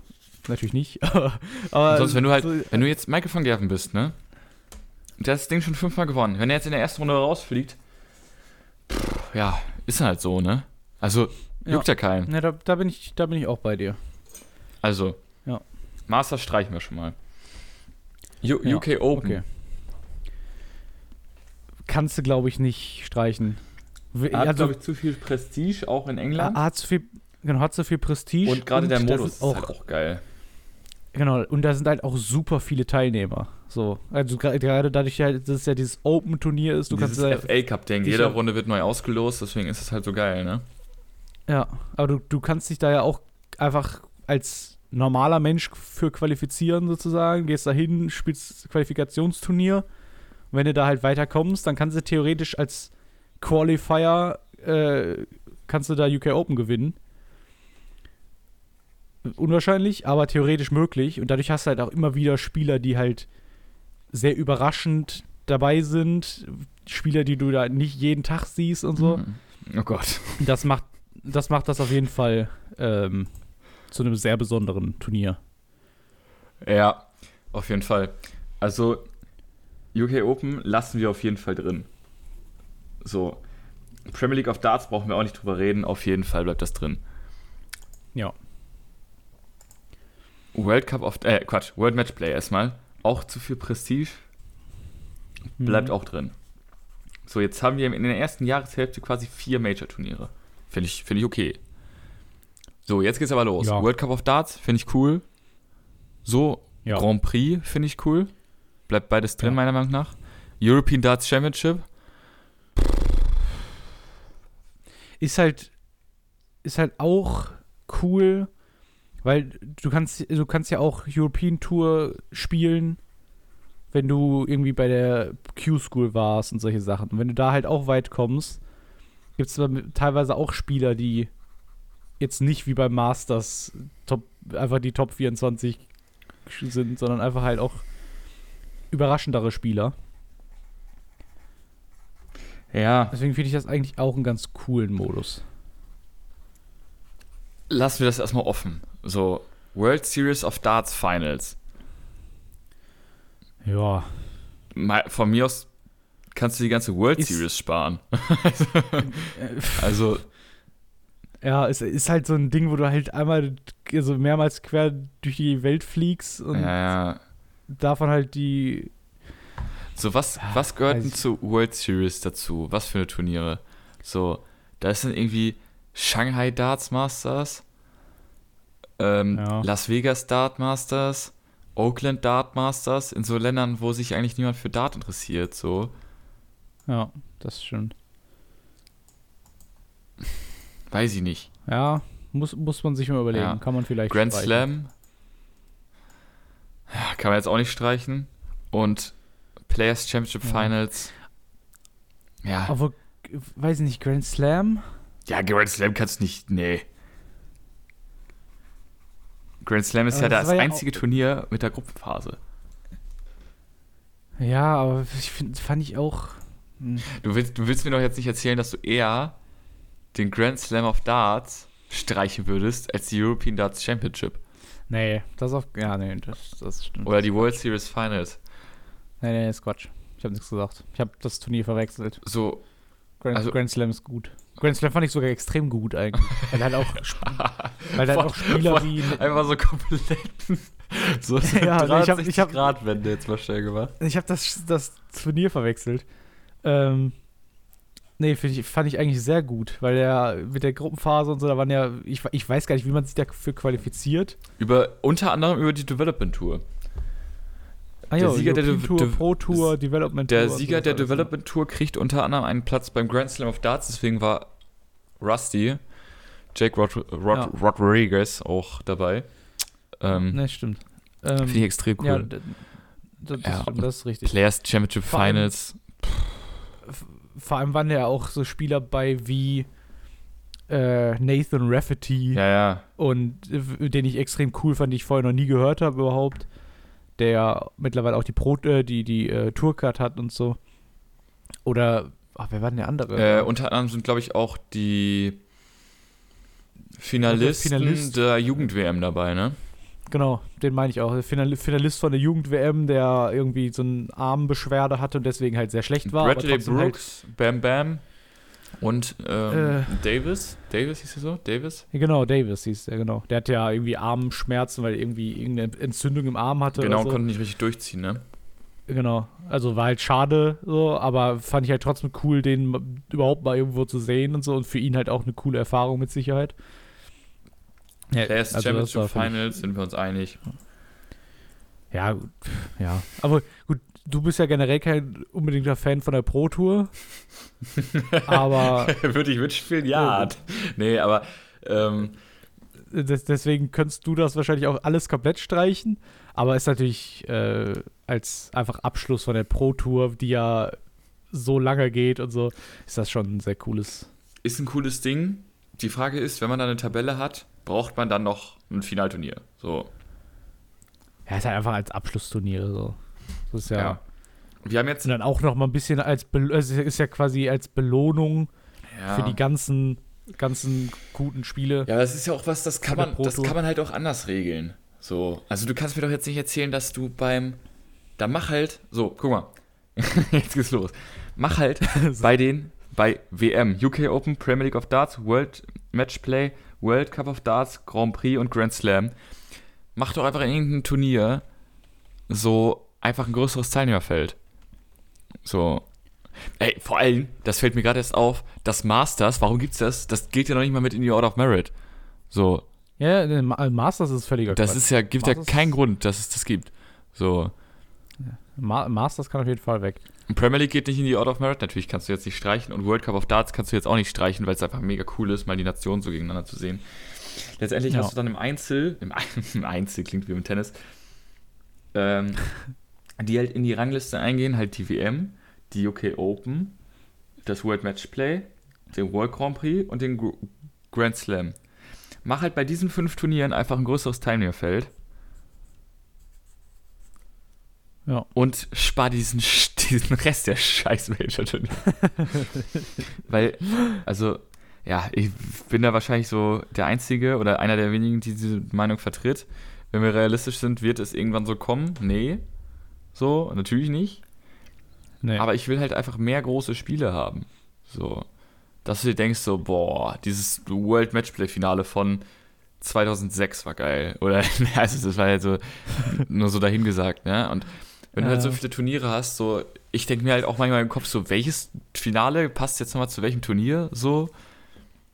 natürlich nicht, aber. Sonst, wenn du halt, so- wenn du jetzt Michael van Gerven bist, ne? Und der hat das Ding schon fünfmal gewonnen. Wenn er jetzt in der ersten Runde rausfliegt, pff, ja, ist halt so, ne? Also, juckt ja keinen. Ja, da, da, bin ich, da bin ich auch bei dir. Also, Ja. Masters streichen wir schon mal. U Ja, UK Open. Okay. Kannst du, glaube ich, nicht streichen. Hat, also, glaube ich, zu viel Prestige, auch in England. hat zu viel, genau, hat zu viel Prestige. und gerade der Modus ist auch, halt auch geil. Genau, und da sind halt auch super viele Teilnehmer. So, also gerade dadurch, dass es ja dieses Open-Turnier ist, du Dieses kannst ja, FA Cup-Ding, jede Runde wird neu ausgelost, deswegen ist es halt so geil, ne? Ja, aber du, du kannst dich da ja auch einfach als normaler Mensch für qualifizieren sozusagen, gehst da hin, spielst Qualifikationsturnier. Und wenn du da halt weiterkommst, dann kannst du theoretisch als Qualifier äh, kannst du da UK Open gewinnen. Unwahrscheinlich, aber theoretisch möglich. Und dadurch hast du halt auch immer wieder Spieler, die halt sehr überraschend dabei sind. Spieler, die du da nicht jeden Tag siehst und so. Mhm. Oh Gott. Das macht, das macht das auf jeden Fall ähm, zu einem sehr besonderen Turnier. Ja, auf jeden Fall. Also, UK Open lassen wir auf jeden Fall drin. So, Premier League of Darts brauchen wir auch nicht drüber reden, auf jeden Fall bleibt das drin. Ja. World Cup of, äh, Quatsch, World Matchplay erstmal. Auch zu viel Prestige, bleibt Mhm. auch drin. So, jetzt haben wir in der ersten Jahreshälfte quasi vier Major-Turniere. Finde ich, finde ich okay. So, jetzt geht's aber los. Ja. World Cup of Darts finde ich cool. So, Ja. Grand Prix finde ich cool. Bleibt beides drin, Ja. meiner Meinung nach. European Darts Championship. Ist halt, ist halt auch cool, weil du kannst, du kannst ja auch European Tour spielen, wenn du irgendwie bei der Q-School warst und solche Sachen. Und wenn du da halt auch weit kommst, gibt es teilweise auch Spieler, die jetzt nicht wie beim Masters top, einfach die Top 24 sind, sondern einfach halt auch überraschendere Spieler. Ja. Deswegen finde ich das eigentlich auch einen ganz coolen Modus. Lassen wir das erstmal offen. So, World Series of Darts Finals. Ja. Von mir aus kannst du die ganze World Ist- Series sparen. Also, Ja, es ist halt so ein Ding, wo du halt einmal also mehrmals quer durch die Welt fliegst und ja, ja. davon halt die. So, was, was gehört denn zu World Series dazu? Was für eine Turniere? So, da ist dann irgendwie Shanghai Darts Masters, ähm, Ja. Las Vegas Dart Masters, Oakland Dart Masters, in so Ländern, wo sich eigentlich niemand für Dart interessiert, so. Ja, das stimmt. Weiß ich nicht. Ja, muss, muss man sich mal überlegen. Ja. Kann man vielleicht. Grand streichen. Slam. Ja, kann man jetzt auch nicht streichen. Und Players Championship Ja. Finals. Ja, Aber, weiß ich nicht, Grand Slam? ja, Grand Slam kannst du nicht. Nee. Grand Slam ist Aber ja das das ja einzige Turnier mit der Gruppenphase. Ja, aber ich find, fand ich auch. Hm. Du willst, du willst mir doch jetzt nicht erzählen, dass du eher den Grand Slam of Darts streichen würdest als die European Darts Championship. Nee, das auf. Ja, nee, das, das stimmt. Oder die World Series Finals. Nee, nee, ist Quatsch. Ich habe nichts gesagt. Ich habe das Turnier verwechselt. So, Grand, Also- Grand Slam ist gut. Grand Slam fand ich sogar extrem gut eigentlich. weil halt auch, weil halt auch Spieler wie. einfach so kompletten. So Ja, also ich hab- ich hab- Grad Wende jetzt mal schnell gemacht. Ich habe das, das Turnier verwechselt. Ähm, nee, find ich, fand ich eigentlich sehr gut, weil der mit der Gruppenphase und so, da waren ja, ich, ich weiß gar nicht, wie man sich dafür qualifiziert. Über, unter anderem über die Development Tour. Ah, Der ja, Sieger der European Tour, De- Pro Tour, Development Der Tour. und Sieger der? Development Tour kriegt unter anderem einen Platz beim Grand Slam of Darts, deswegen war Rusty, Jake Rod Rod Ja. Rodriguez auch dabei. Ähm, Ne, stimmt. Ähm, Finde ich extrem cool. Ja, das, Ja, stimmt, das ist richtig. Players Championship Finals. Vor allem waren ja auch so Spieler bei wie äh, Nathan Rafferty Ja, ja. und den ich extrem cool fand, die ich vorher noch nie gehört habe überhaupt. Der mittlerweile auch die Pro, äh, die, die äh, Tourcard hat und so. Oder, ach, wer war denn der andere? Äh, unter anderem sind, glaube ich, auch die Finalisten Finalist. der Jugend-WM dabei, ne? Genau, den meine ich auch. Der Final, Finalist von der Jugend-WM, der irgendwie so eine Armbeschwerde hatte und deswegen halt sehr schlecht war. Bradley halt, Brooks, Bam Bam und ähm, Äh. Davis. Davis hieß er so? Davis? Genau, Davis hieß der, genau. Der hat ja irgendwie Armschmerzen, weil er irgendwie irgendeine Entzündung im Arm hatte. Genau, so. konnte nicht richtig durchziehen, ne? Genau. Also war halt schade, so, aber fand ich halt trotzdem cool, den überhaupt mal irgendwo zu sehen und so und für ihn halt auch eine coole Erfahrung mit Sicherheit. Ja, Players also das Championship Finals sind wir uns einig. Ja, gut, ja. Aber gut, du bist ja generell kein unbedingter Fan von der Pro Tour. aber Würde ich mitspielen? Ja. nee, aber ähm, des, deswegen könntest du das wahrscheinlich auch alles komplett streichen. Aber ist natürlich äh, als einfach Abschluss von der Pro Tour, die ja so lange geht und so, ist das schon ein sehr cooles. ist ein cooles Ding. Die Frage ist, wenn man da eine Tabelle hat, braucht man dann noch ein Finalturnier. So. Ja, ist halt einfach als Abschlussturnier so. Das ist ja. Ja. Wir haben jetzt Und dann auch noch mal ein bisschen als Bel also ist ja quasi als Belohnung ja, für die ganzen ganzen guten Spiele. Ja, das ist ja auch was, das kann man, das kann man halt auch anders regeln. So, also du kannst mir doch jetzt nicht erzählen, dass du beim, da mach halt, so, guck mal, jetzt geht's los. Mach halt bei den, bei WM, UK Open, Premier League of Darts, World Matchplay, World Cup of Darts, Grand Prix und Grand Slam. Mach doch einfach in irgendeinem Turnier so einfach ein größeres Teilnehmerfeld. So. Ey, vor allem, das fällt mir gerade erst auf, das Masters, warum gibt's das? Das geht ja noch nicht mal mit in die Order of Merit. So, Ja, Ma- Masters ist völliger das Quatsch. ist ja, gibt ja Masters- keinen Grund, dass es das gibt. So. Ma Masters kann auf jeden Fall weg. Und Premier League geht nicht in die Order of Merit, natürlich kannst du jetzt nicht streichen. Und World Cup of Darts kannst du jetzt auch nicht streichen, weil es einfach mega cool ist, mal die Nationen so gegeneinander zu sehen. Letztendlich Ja. hast du dann im Einzel, im, Ein- im Einzel klingt wie im Tennis, ähm, die halt in die Rangliste eingehen, halt die WM, die UK Open, das World Matchplay, den World Grand Prix und den Gr- Grand Slam. Mach halt bei diesen fünf Turnieren einfach ein größeres Teilnehmerfeld Ja. und spar diesen, diesen Rest der scheiß Major-Turnier. Weil, also, ja, ich bin da wahrscheinlich so der Einzige oder einer der wenigen, die diese Meinung vertritt. Wenn wir realistisch sind, wird es irgendwann so kommen? Nee. So, natürlich nicht. Nee. Aber ich will halt einfach mehr große Spiele haben. So. Dass du dir denkst, so, boah, dieses World Matchplay-Finale von 2006 war geil. Oder, also, das war halt so, nur so dahingesagt, ne? Und wenn du halt so Ja. viele Turniere hast, so, ich denke mir halt auch manchmal im Kopf, so, welches Finale passt jetzt nochmal zu welchem Turnier? So.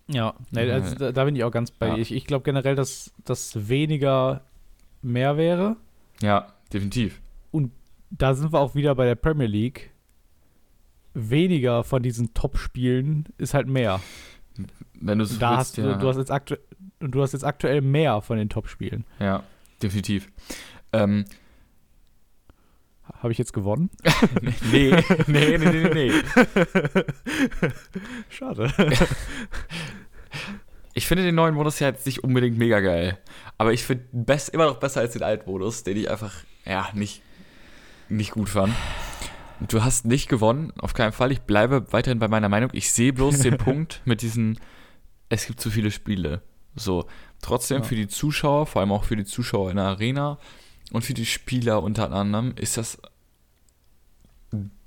Ja, nee, also da, da bin ich auch ganz bei Ja. Ich, ich glaube generell, dass das weniger mehr wäre. Ja, definitiv. Da sind wir auch wieder bei der Premier League. Weniger von diesen Top-Spielen ist halt mehr. Wenn du so da willst, hast du, ja. du hast jetzt aktu und du hast jetzt aktuell mehr von den Top-Spielen. Ja, definitiv. Ähm, Habe ich jetzt gewonnen? nee, nee, nee, nee, nee. Schade. Ich finde den neuen Modus ja jetzt nicht unbedingt mega geil. Aber ich finde immer noch besser als den alten Modus, den ich einfach, ja, nicht, nicht gut fand. du hast nicht gewonnen, auf keinen Fall. Ich bleibe weiterhin bei meiner Meinung. Ich sehe bloß den Punkt mit diesen, es gibt zu viele Spiele. So, trotzdem Ja. für die Zuschauer, vor allem auch für die Zuschauer in der Arena und für die Spieler unter anderem, ist das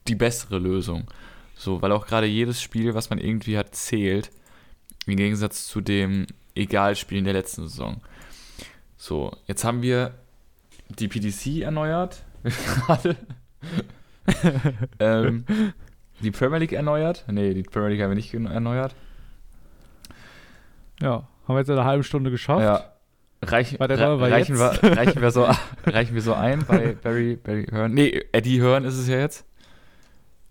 die bessere Lösung. So, weil auch gerade jedes Spiel, was man irgendwie hat, zählt. Im Gegensatz zu dem Egalspielen der letzten Saison. So, jetzt haben wir die PDC erneuert. Gerade. ähm, die Premier League erneuert. Nee, die Premier League haben wir nicht erneuert. Ja, haben wir jetzt in einer halben Stunde geschafft. Ja. Der re- reichen, wir, reichen, wir so, reichen wir so ein bei Barry, Barry Hearn. Nee, Eddie Hearn ist es ja jetzt.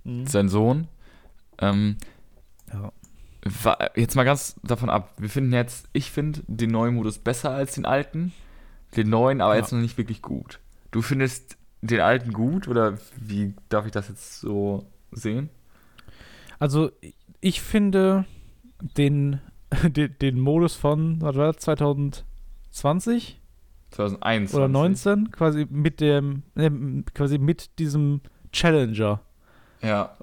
Mhm. Sein Sohn. Ähm, Ja. wa- jetzt mal ganz davon ab. Wir finden jetzt, ich finde den neuen Modus besser als den alten. Den neuen, aber Ja. jetzt noch nicht wirklich gut. Du findest den alten gut oder wie darf ich das jetzt so sehen? Also, ich finde den, den, den Modus von, was war das, 2020 2021. oder 19, quasi mit dem, ne, quasi mit diesem Challenger. Ja,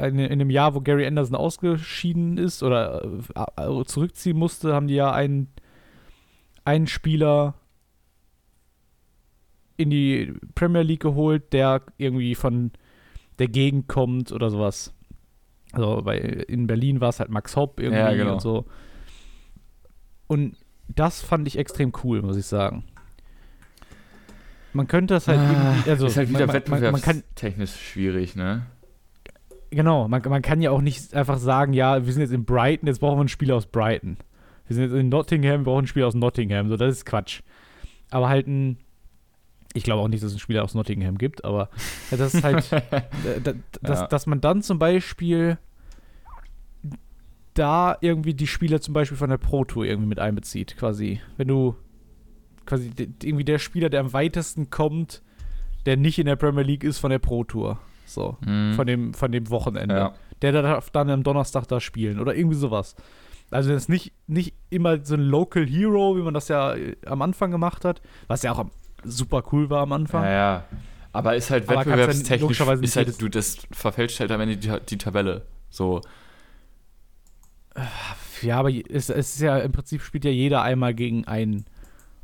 In, in dem Jahr, wo Gary Anderson ausgeschieden ist oder äh, äh, zurückziehen musste, haben die ja einen, einen Spieler in die Premier League geholt, der irgendwie von der Gegend kommt oder sowas. Also bei, in Berlin war es halt Max Hopp irgendwie Ja, genau. und so. Und das fand ich extrem cool, muss ich sagen. Man könnte das halt irgendwie, also Ah, ist halt wieder man, man, man, kann, wettbewerbstechnisch schwierig, ne? Genau, man, man kann ja auch nicht einfach sagen, ja, wir sind jetzt in Brighton, jetzt brauchen wir einen Spieler aus Brighton. Wir sind jetzt in Nottingham, wir brauchen einen Spieler aus Nottingham. So, das ist Quatsch. Aber halt ein. Ich glaube auch nicht, dass es einen Spieler aus Nottingham gibt, aber das ist halt. da, dass, Ja. dass man dann zum Beispiel da irgendwie die Spieler zum Beispiel von der Pro Tour irgendwie mit einbezieht, quasi. Wenn du quasi irgendwie der Spieler, der am weitesten kommt, der nicht in der Premier League ist, von der Pro Tour. So Mhm. von dem, von dem Wochenende. Ja. Der darf dann am Donnerstag da spielen oder irgendwie sowas. Also das ist nicht, nicht immer so ein Local Hero, wie man das ja äh, am Anfang gemacht hat, was ja auch super cool war am Anfang. Ja, ja. Aber ist halt Aber wettbewerbstechnisch, ist halt, du, das verfälscht halt am Ende die, die Tabelle. So, Ja, aber es, es ist ja im Prinzip spielt ja jeder einmal gegen einen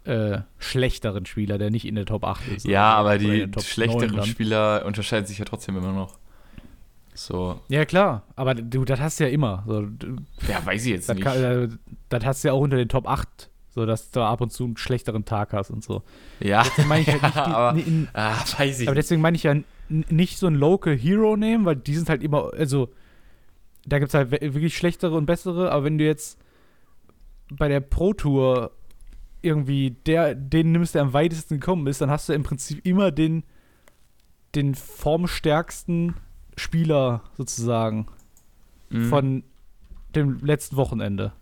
äh, schlechteren Spieler, der nicht in der Top 8 ist. ja, aber die der Top 9 schlechteren. Spieler unterscheiden sich ja trotzdem immer noch. So, Ja, klar, aber du, das hast du ja immer. So, ja, weiß ich jetzt das, nicht. kann, äh, das hast du ja auch unter den Top 8, so dass du ab und zu einen schlechteren Tag hast und so. ja, halt die, aber, in, ah, weiß ich Aber deswegen meine ich ja nicht so ein Local Hero nehmen, weil die sind halt immer, also da gibt es halt wirklich schlechtere und bessere, aber wenn du jetzt bei der Pro Tour irgendwie der, den nimmst, der am weitesten gekommen ist, dann hast du im Prinzip immer den, den formstärksten Spieler sozusagen Mhm. von dem letzten Wochenende.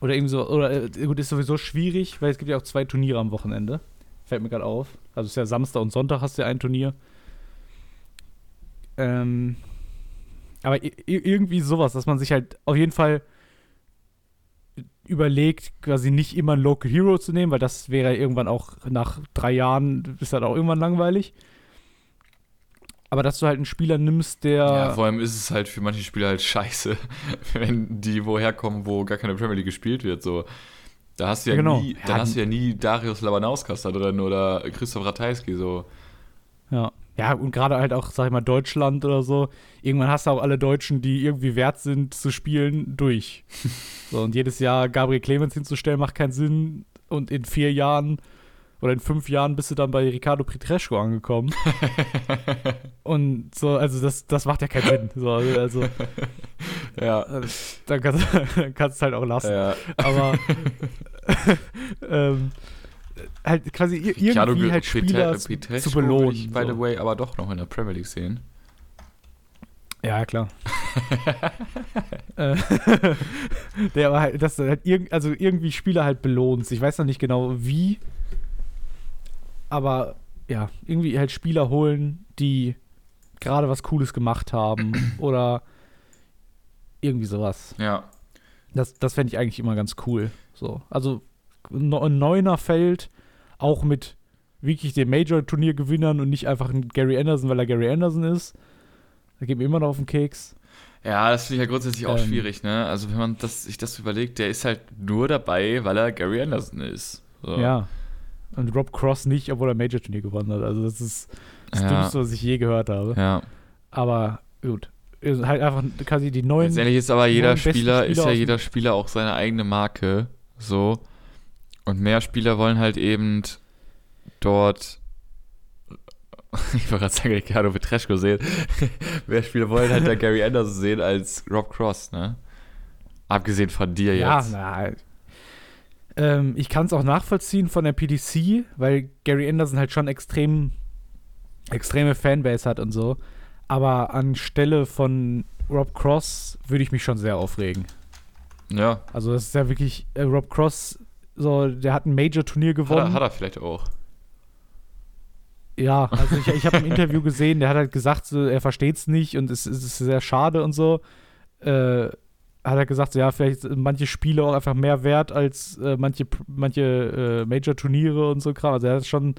Oder irgendwie so, oder äh, gut, ist sowieso schwierig, weil es gibt ja auch zwei Turniere am Wochenende. Fällt mir gerade auf. Also es ist ja Samstag und Sonntag hast du ja ein Turnier. Ähm, aber irgendwie sowas, dass man sich halt auf jeden Fall überlegt, quasi nicht immer einen Local Hero zu nehmen, weil das wäre ja irgendwann auch nach drei Jahren, ist halt auch irgendwann langweilig. Aber dass du halt einen Spieler nimmst, der. Ja, vor allem ist es halt für manche Spieler halt scheiße, wenn die woher kommen, wo gar keine Premier League gespielt wird. So. Da hast du ja, Ja, genau. nie, Ja, dann hast du ja nie Darius Labanauskas da drin oder Christoph Ratajski so. Ja. Ja, und gerade halt auch, sag ich mal, Deutschland oder so. Irgendwann hast du auch alle Deutschen, die irgendwie wert sind zu spielen, durch. so, und jedes Jahr Gabriel Clemens hinzustellen, macht keinen Sinn. Und in vier Jahren oder in fünf Jahren bist du dann bei Ricardo Pietreszko angekommen. und so, also das, das macht ja keinen Sinn. So, also, Ja. dann kannst dann kannst du es halt auch lassen. ja. Aber ähm, halt quasi irgendwie halt Pietre- Spieler zu, Pietreszko zu würde belohnen. Ich, by so. the way, aber doch noch in der Premier League sehen. Ja, klar. Äh, der aber halt, dass halt irg also irgendwie Spieler halt belohnt. Ich weiß noch nicht genau wie, aber ja, irgendwie halt Spieler holen, die gerade was Cooles gemacht haben oder irgendwie sowas. Ja. Das, das fände ich eigentlich immer ganz cool. So. Also neuner Feld, auch mit wirklich den Major-Turniergewinnern und nicht einfach einen Gary Anderson, weil er Gary Anderson ist. Da geht mir immer noch auf den Keks. Ja, das finde ich ja grundsätzlich auch Ähm. schwierig, ne? Also wenn man das, sich das überlegt, der ist halt nur dabei, weil er Gary Anderson ist. So. Ja. Und Rob Cross nicht, obwohl er ein Major-Turnier gewonnen hat. Also das ist das Ja. Dümmste, was ich je gehört habe. Ja. Aber gut. Ist Halt einfach quasi die neuen. Letztendlich ist aber jeder besten Spieler, ist Spieler ja jeder Spieler auch seine eigene Marke. So. Und mehr Spieler wollen halt eben dort. Ich wollte gerade sagen, Ricardo Petreschko sehen. mehr Spieler wollen halt der Gary Anderson sehen als Rob Cross, ne? Abgesehen von dir Ja, jetzt. na. Ähm, ich kann es auch nachvollziehen von der PDC, weil Gary Anderson halt schon extrem extreme Fanbase hat und so. Aber anstelle von Rob Cross würde ich mich schon sehr aufregen. Ja. Also das ist ja wirklich äh, Rob Cross, so der hat ein Major-Turnier Hat gewonnen. er, hat er vielleicht auch. Ja, also ich, ich habe ein Interview gesehen, der hat halt gesagt, so, er versteht es nicht und es, es ist sehr schade und so. Äh, hat er gesagt, so, ja, vielleicht sind manche Spiele auch einfach mehr wert als äh, manche, manche äh, Major-Turniere und so Kram. Also er hat es schon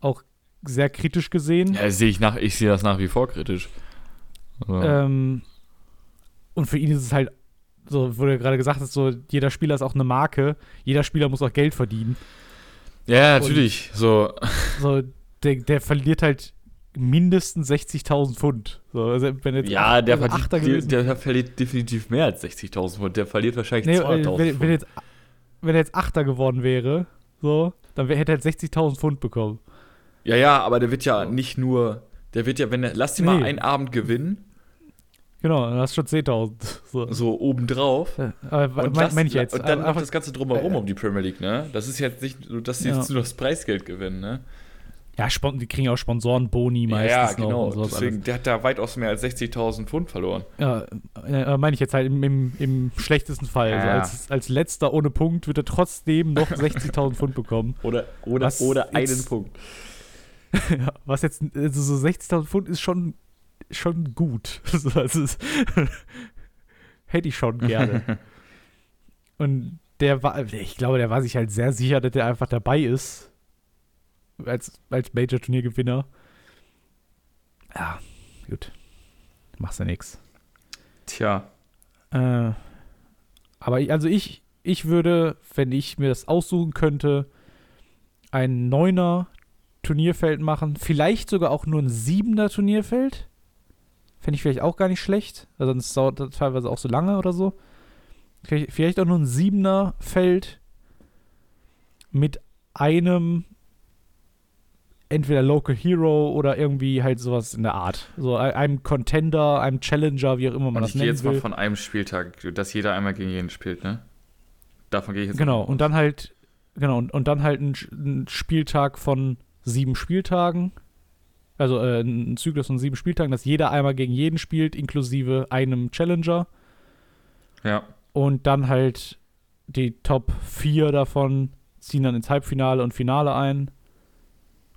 auch sehr kritisch gesehen. Ja, sehe ich nach, ich sehe das nach wie vor kritisch. Also, Ähm, und für ihn ist es halt so, wo du gerade gesagt hast, so jeder Spieler ist auch eine Marke, jeder Spieler muss auch Geld verdienen. ja, natürlich. So, So, der, der verliert halt mindestens 60.000 Pfund. So, also wenn jetzt ja, der, also verdient, der, der verliert definitiv mehr als 60.000 Pfund. Der verliert wahrscheinlich Nee, 200.000 äh, wenn, wenn, jetzt, wenn er jetzt Achter geworden wäre, so, dann hätte er halt 60.000 Pfund bekommen. Ja, ja, aber der wird ja nicht nur, der wird ja, wenn er, lass mal Nee. einen Abend gewinnen, Genau, dann hast du schon 10.000. So. so obendrauf. Ja, Aber Und, mein, lass- mein ich jetzt. und dann noch einfach, das Ganze drumherum äh, um die Premier League, ne? Das ist jetzt nicht, so, dass sie Ja. jetzt nur das Preisgeld gewinnen, ne? ja, die kriegen auch Sponsorenboni meistens ja, noch genau. Deswegen, der hat da weitaus mehr als 60.000 Pfund verloren. alles. Ja, äh, meine ich jetzt halt im, im, im schlechtesten Fall. Ja. Also als, als letzter ohne Punkt wird er trotzdem noch 60.000 Pfund bekommen. Oder, oder, Was oder einen jetzt- Punkt. Ja, was jetzt, also so 60.000 Pfund ist schon, schon gut. So, also hätte ich schon gerne. Und der war, ich glaube, der war sich halt sehr sicher, dass der einfach dabei ist. Als, als Major-Turniergewinner. Ja, gut. Machst du nix. Tja. Äh, aber ich, also ich, ich würde, wenn ich mir das aussuchen könnte, ein neuner Turnierfeld machen. Vielleicht sogar auch nur ein siebener Turnierfeld. Fände ich vielleicht auch gar nicht schlecht. Also sonst dauert das teilweise auch so lange oder so. Vielleicht, auch nur ein siebener Feld mit einem entweder Local Hero oder irgendwie halt sowas in der Art. So ein- einem Contender, einem Challenger, wie auch immer man Und das ich gehe jetzt will. mal von einem Spieltag, dass jeder einmal gegen jeden spielt, ne? Davon gehe ich jetzt Genau, und dann halt, genau, und, und dann halt ein, ein Spieltag von sieben Spieltagen. Also äh, ein Zyklus von sieben Spieltagen, dass jeder einmal gegen jeden spielt, inklusive einem Challenger. Ja. Und dann halt die Top 4 davon ziehen dann ins Halbfinale und Finale ein.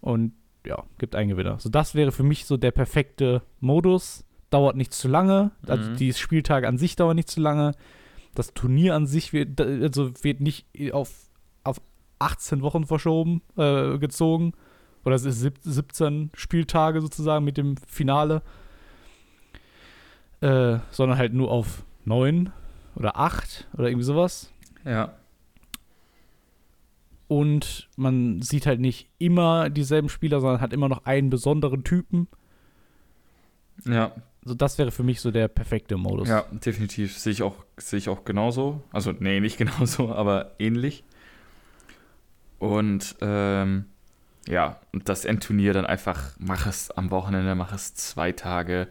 Und ja, gibt einen Gewinner. So, das wäre für mich so der perfekte Modus. Dauert nicht zu lange. Also Mhm. die Spieltage an sich dauern nicht zu lange. Das Turnier an sich wird, also wird nicht auf, auf 18 Wochen verschoben, äh, gezogen. Oder es ist sieb- 17 Spieltage sozusagen mit dem Finale. Äh, sondern halt nur auf 9 oder 8 oder irgendwie sowas. Ja. Und man sieht halt nicht immer dieselben Spieler, sondern hat immer noch einen besonderen Typen. Ja. Also das wäre für mich so der perfekte Modus. Ja, definitiv. Sehe ich auch, sehe ich auch genauso. Also, nee, nicht genauso, aber ähnlich. Und ähm, ja, und das Endturnier dann einfach, mach es am Wochenende, mach es zwei Tage.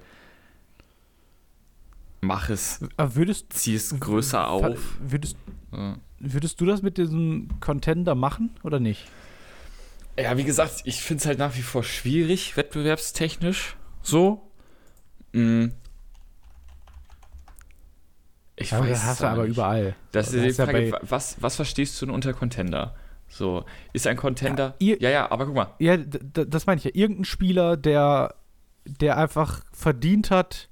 Mach es, Aber würdest, zieh es größer auf. Würdest, Ja. würdest du das mit diesem Contender machen oder nicht? Ja, wie gesagt, ich finde es halt nach wie vor schwierig, wettbewerbstechnisch. So. Mm. Ich Ja, weiß das es hast du aber nicht. überall. Das ist die ja Frage, bei- was, was verstehst du denn unter Contender? So, ist ein Contender. Ja, ihr- ja, ja, aber guck mal. Ja, das meine ich ja. Irgendein Spieler, der, der einfach verdient hat,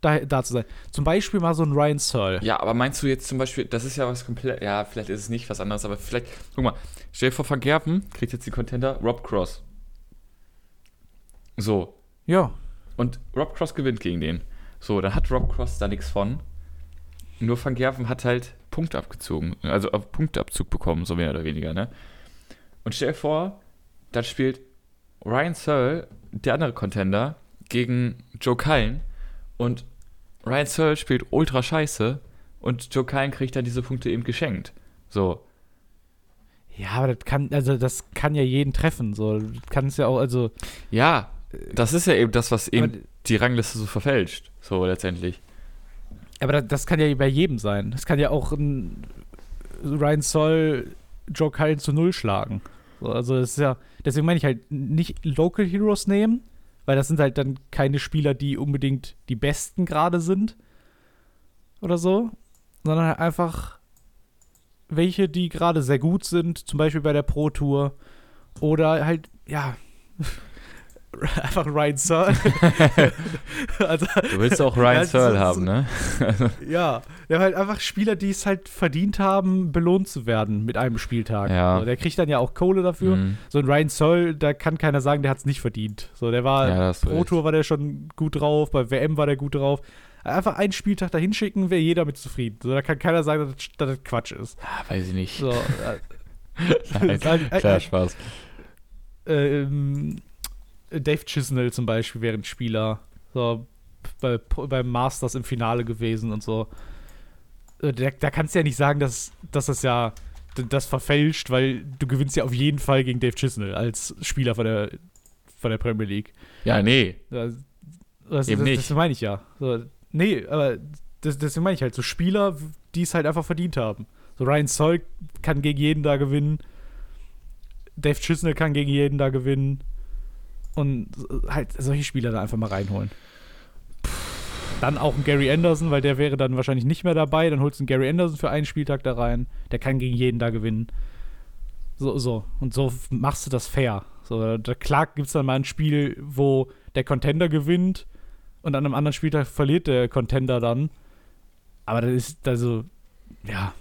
da, da zu sein. Zum Beispiel mal so ein Ryan Searle. Ja, aber meinst du jetzt zum Beispiel, das ist ja was komplett, ja, vielleicht ist es nicht was anderes, aber vielleicht, guck mal, stell dir vor, Van Gerven kriegt jetzt die Contender Rob Cross. So, Ja. und Rob Cross gewinnt gegen den. So, dann hat Rob Cross da nichts von. Nur Van Gerven hat halt Punkte abgezogen, also auf Punkteabzug bekommen, so mehr oder weniger, ne? Und stell dir vor, dann spielt Ryan Searle, der andere Contender, gegen Joe Cullen und Ryan Searle spielt ultra scheiße und Joe Cullen kriegt dann diese Punkte eben geschenkt. So. Ja, aber das kann, also das kann ja jeden treffen. So, kann es ja auch, also. Ja, das ist ja eben das, was eben die Rangliste so verfälscht. So letztendlich. Aber das, kann ja bei jedem sein. Das kann ja auch ein Ryan Soll Joe Cullen zu Null schlagen. So, also das ist ja, deswegen meine ich halt nicht Local Heroes nehmen, weil das sind halt dann keine Spieler, die unbedingt die Besten gerade sind oder so, sondern halt einfach welche, die gerade sehr gut sind, zum Beispiel bei der Pro Tour oder halt, ja, einfach Ryan Searle. also, Du willst auch Ryan ist Searle so- haben, ne? ja, der halt einfach Spieler, die es halt verdient haben, belohnt zu werden mit einem Spieltag. Ja. So, der kriegt dann ja auch Kohle dafür. Mhm. So ein Ryan Searle, da kann keiner sagen, der hat es nicht verdient. So, der war Ja, Pro. Tour war der schon gut drauf, bei WM war der gut drauf. Einfach einen Spieltag da hinschicken, wäre jeder mit zufrieden. So, da kann keiner sagen, dass, das- dass das Quatsch ist. Ah, weiß ich nicht. So, äh, Nein, halt- äh, klar, äh, Spaß. ähm, Dave Chisnell zum Beispiel wäre ein Spieler. So, bei, beim Masters im Finale gewesen und so. Äh, Da, da kannst du ja nicht sagen, dass, dass das ja das verfälscht, weil du gewinnst ja auf jeden Fall gegen Dave Chisnell als Spieler von der, von der Premier League. Ja, nee. Das, das, Eben das, nicht. das meine ich ja. So, nee, aber das, deswegen meine ich halt so Spieler, die es halt einfach verdient haben. So Ryan Soll kann gegen jeden da gewinnen. Dave Chisnell kann gegen jeden da gewinnen. Und äh, halt solche Spieler da einfach mal reinholen. Dann auch ein Gary Anderson, weil der wäre dann wahrscheinlich nicht mehr dabei. Dann holst du einen Gary Anderson für einen Spieltag da rein. Der kann gegen jeden da gewinnen. So, so. Und so machst du das fair. So, da, klar gibt es dann mal ein Spiel, wo der Contender gewinnt und an einem anderen Spieltag verliert der Contender dann. Aber das ist, also, ja,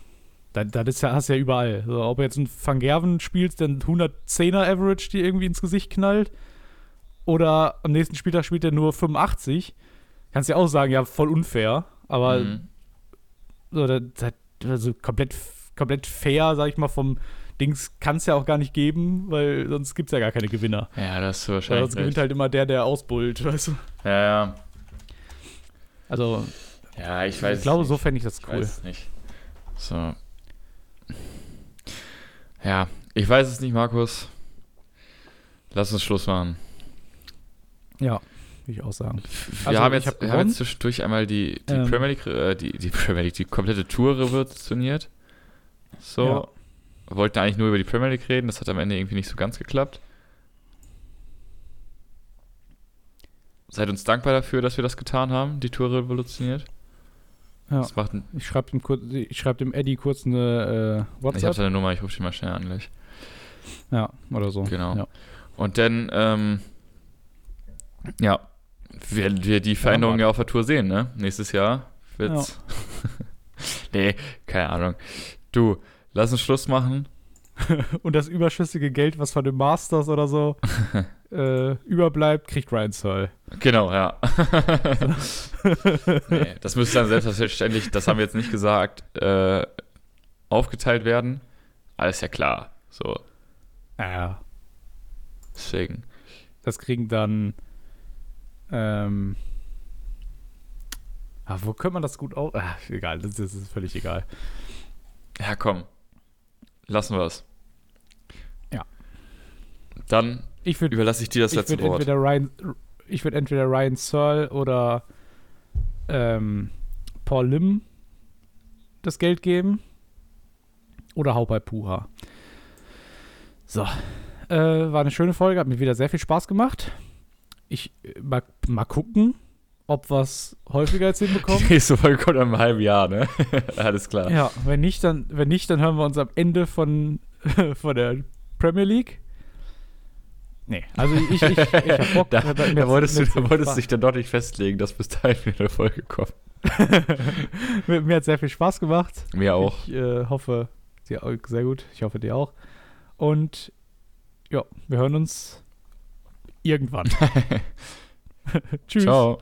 das, das ist ja, hast du ja überall. So, ob du jetzt einen Van Gerven spielst, der einen 110er Average dir irgendwie ins Gesicht knallt, oder am nächsten Spieltag spielt er nur 85, kannst du ja auch sagen, ja, voll unfair. Aber Mhm. so, das, also komplett, komplett fair, sag ich mal, vom Dings kann es ja auch gar nicht geben, weil sonst gibt es ja gar keine Gewinner. Ja, das ist Weil wahrscheinlich. sonst gewinnt halt immer der, der ausbullt, weißt du? Ja, ja. Also, Ja, ich weiß ich glaube, es so nicht. fände ich das Ich cool. weiß es nicht. So. Ja, ich weiß es nicht, Markus. Lass uns Schluss machen. Ja, würde ich auch sagen. Wir, Also, haben jetzt, hab wir haben jetzt zwischendurch einmal die, die Ähm. Premier League, äh, die, die Premier League, die komplette Tour revolutioniert. So. Ja. Wollten eigentlich nur über die Premier League reden, das hat am Ende irgendwie nicht so ganz geklappt. Seid uns dankbar dafür, dass wir das getan haben, die Tour revolutioniert. Ja. Das macht Ich schreibe dem, ich schreib dem Eddie kurz eine äh, ich habe WhatsApp. seine Nummer, ich rufe dich mal schnell an gleich. Ja, oder so. Genau. Ja. Und dann, ähm, ja, werden wir die Veränderungen ja auf der Tour sehen, ne? Nächstes Jahr wird's. nee, keine Ahnung. Du, lass uns Schluss machen. Und das überschüssige Geld, was von dem Masters oder so äh, überbleibt, kriegt Ryan Searle. Genau, ja. nee, das müsste dann selbstverständlich, das haben wir jetzt nicht gesagt, äh, aufgeteilt werden. Alles ja klar. So, Ja, deswegen. das kriegen dann. Ähm, ah, wo könnte man das gut auf. Ah, egal, das, das ist völlig egal. Ja, komm. Lassen wir es. Ja. Dann Ich würde überlasse ich dir das letzte würd Wort. entweder Ryan, ich würde entweder Ryan Searle oder ähm, Paul Lim das Geld geben oder Haupai Puha. So, äh, war eine schöne Folge, hat mir wieder sehr viel Spaß gemacht. Ich äh, mal, mal gucken, ob wir es häufiger jetzt hinbekommen. Die nächste Folge kommt in einem halben Jahr, ne? Alles klar. Ja, wenn nicht, dann, wenn nicht, dann hören wir uns am Ende von, von der Premier League. Nee, also ich, ich, ich, hab Bock. Da, mir da hat's- wolltest, du, da wolltest Spaß- dich dann doch nicht festlegen, dass bis dahin wieder eine Folge kommt. mir, mir hat sehr viel Spaß gemacht. Mir auch. Ich äh, hoffe, dir sehr gut. Ich hoffe, dir auch. Und ja, wir hören uns irgendwann. Tschüss. Ciao.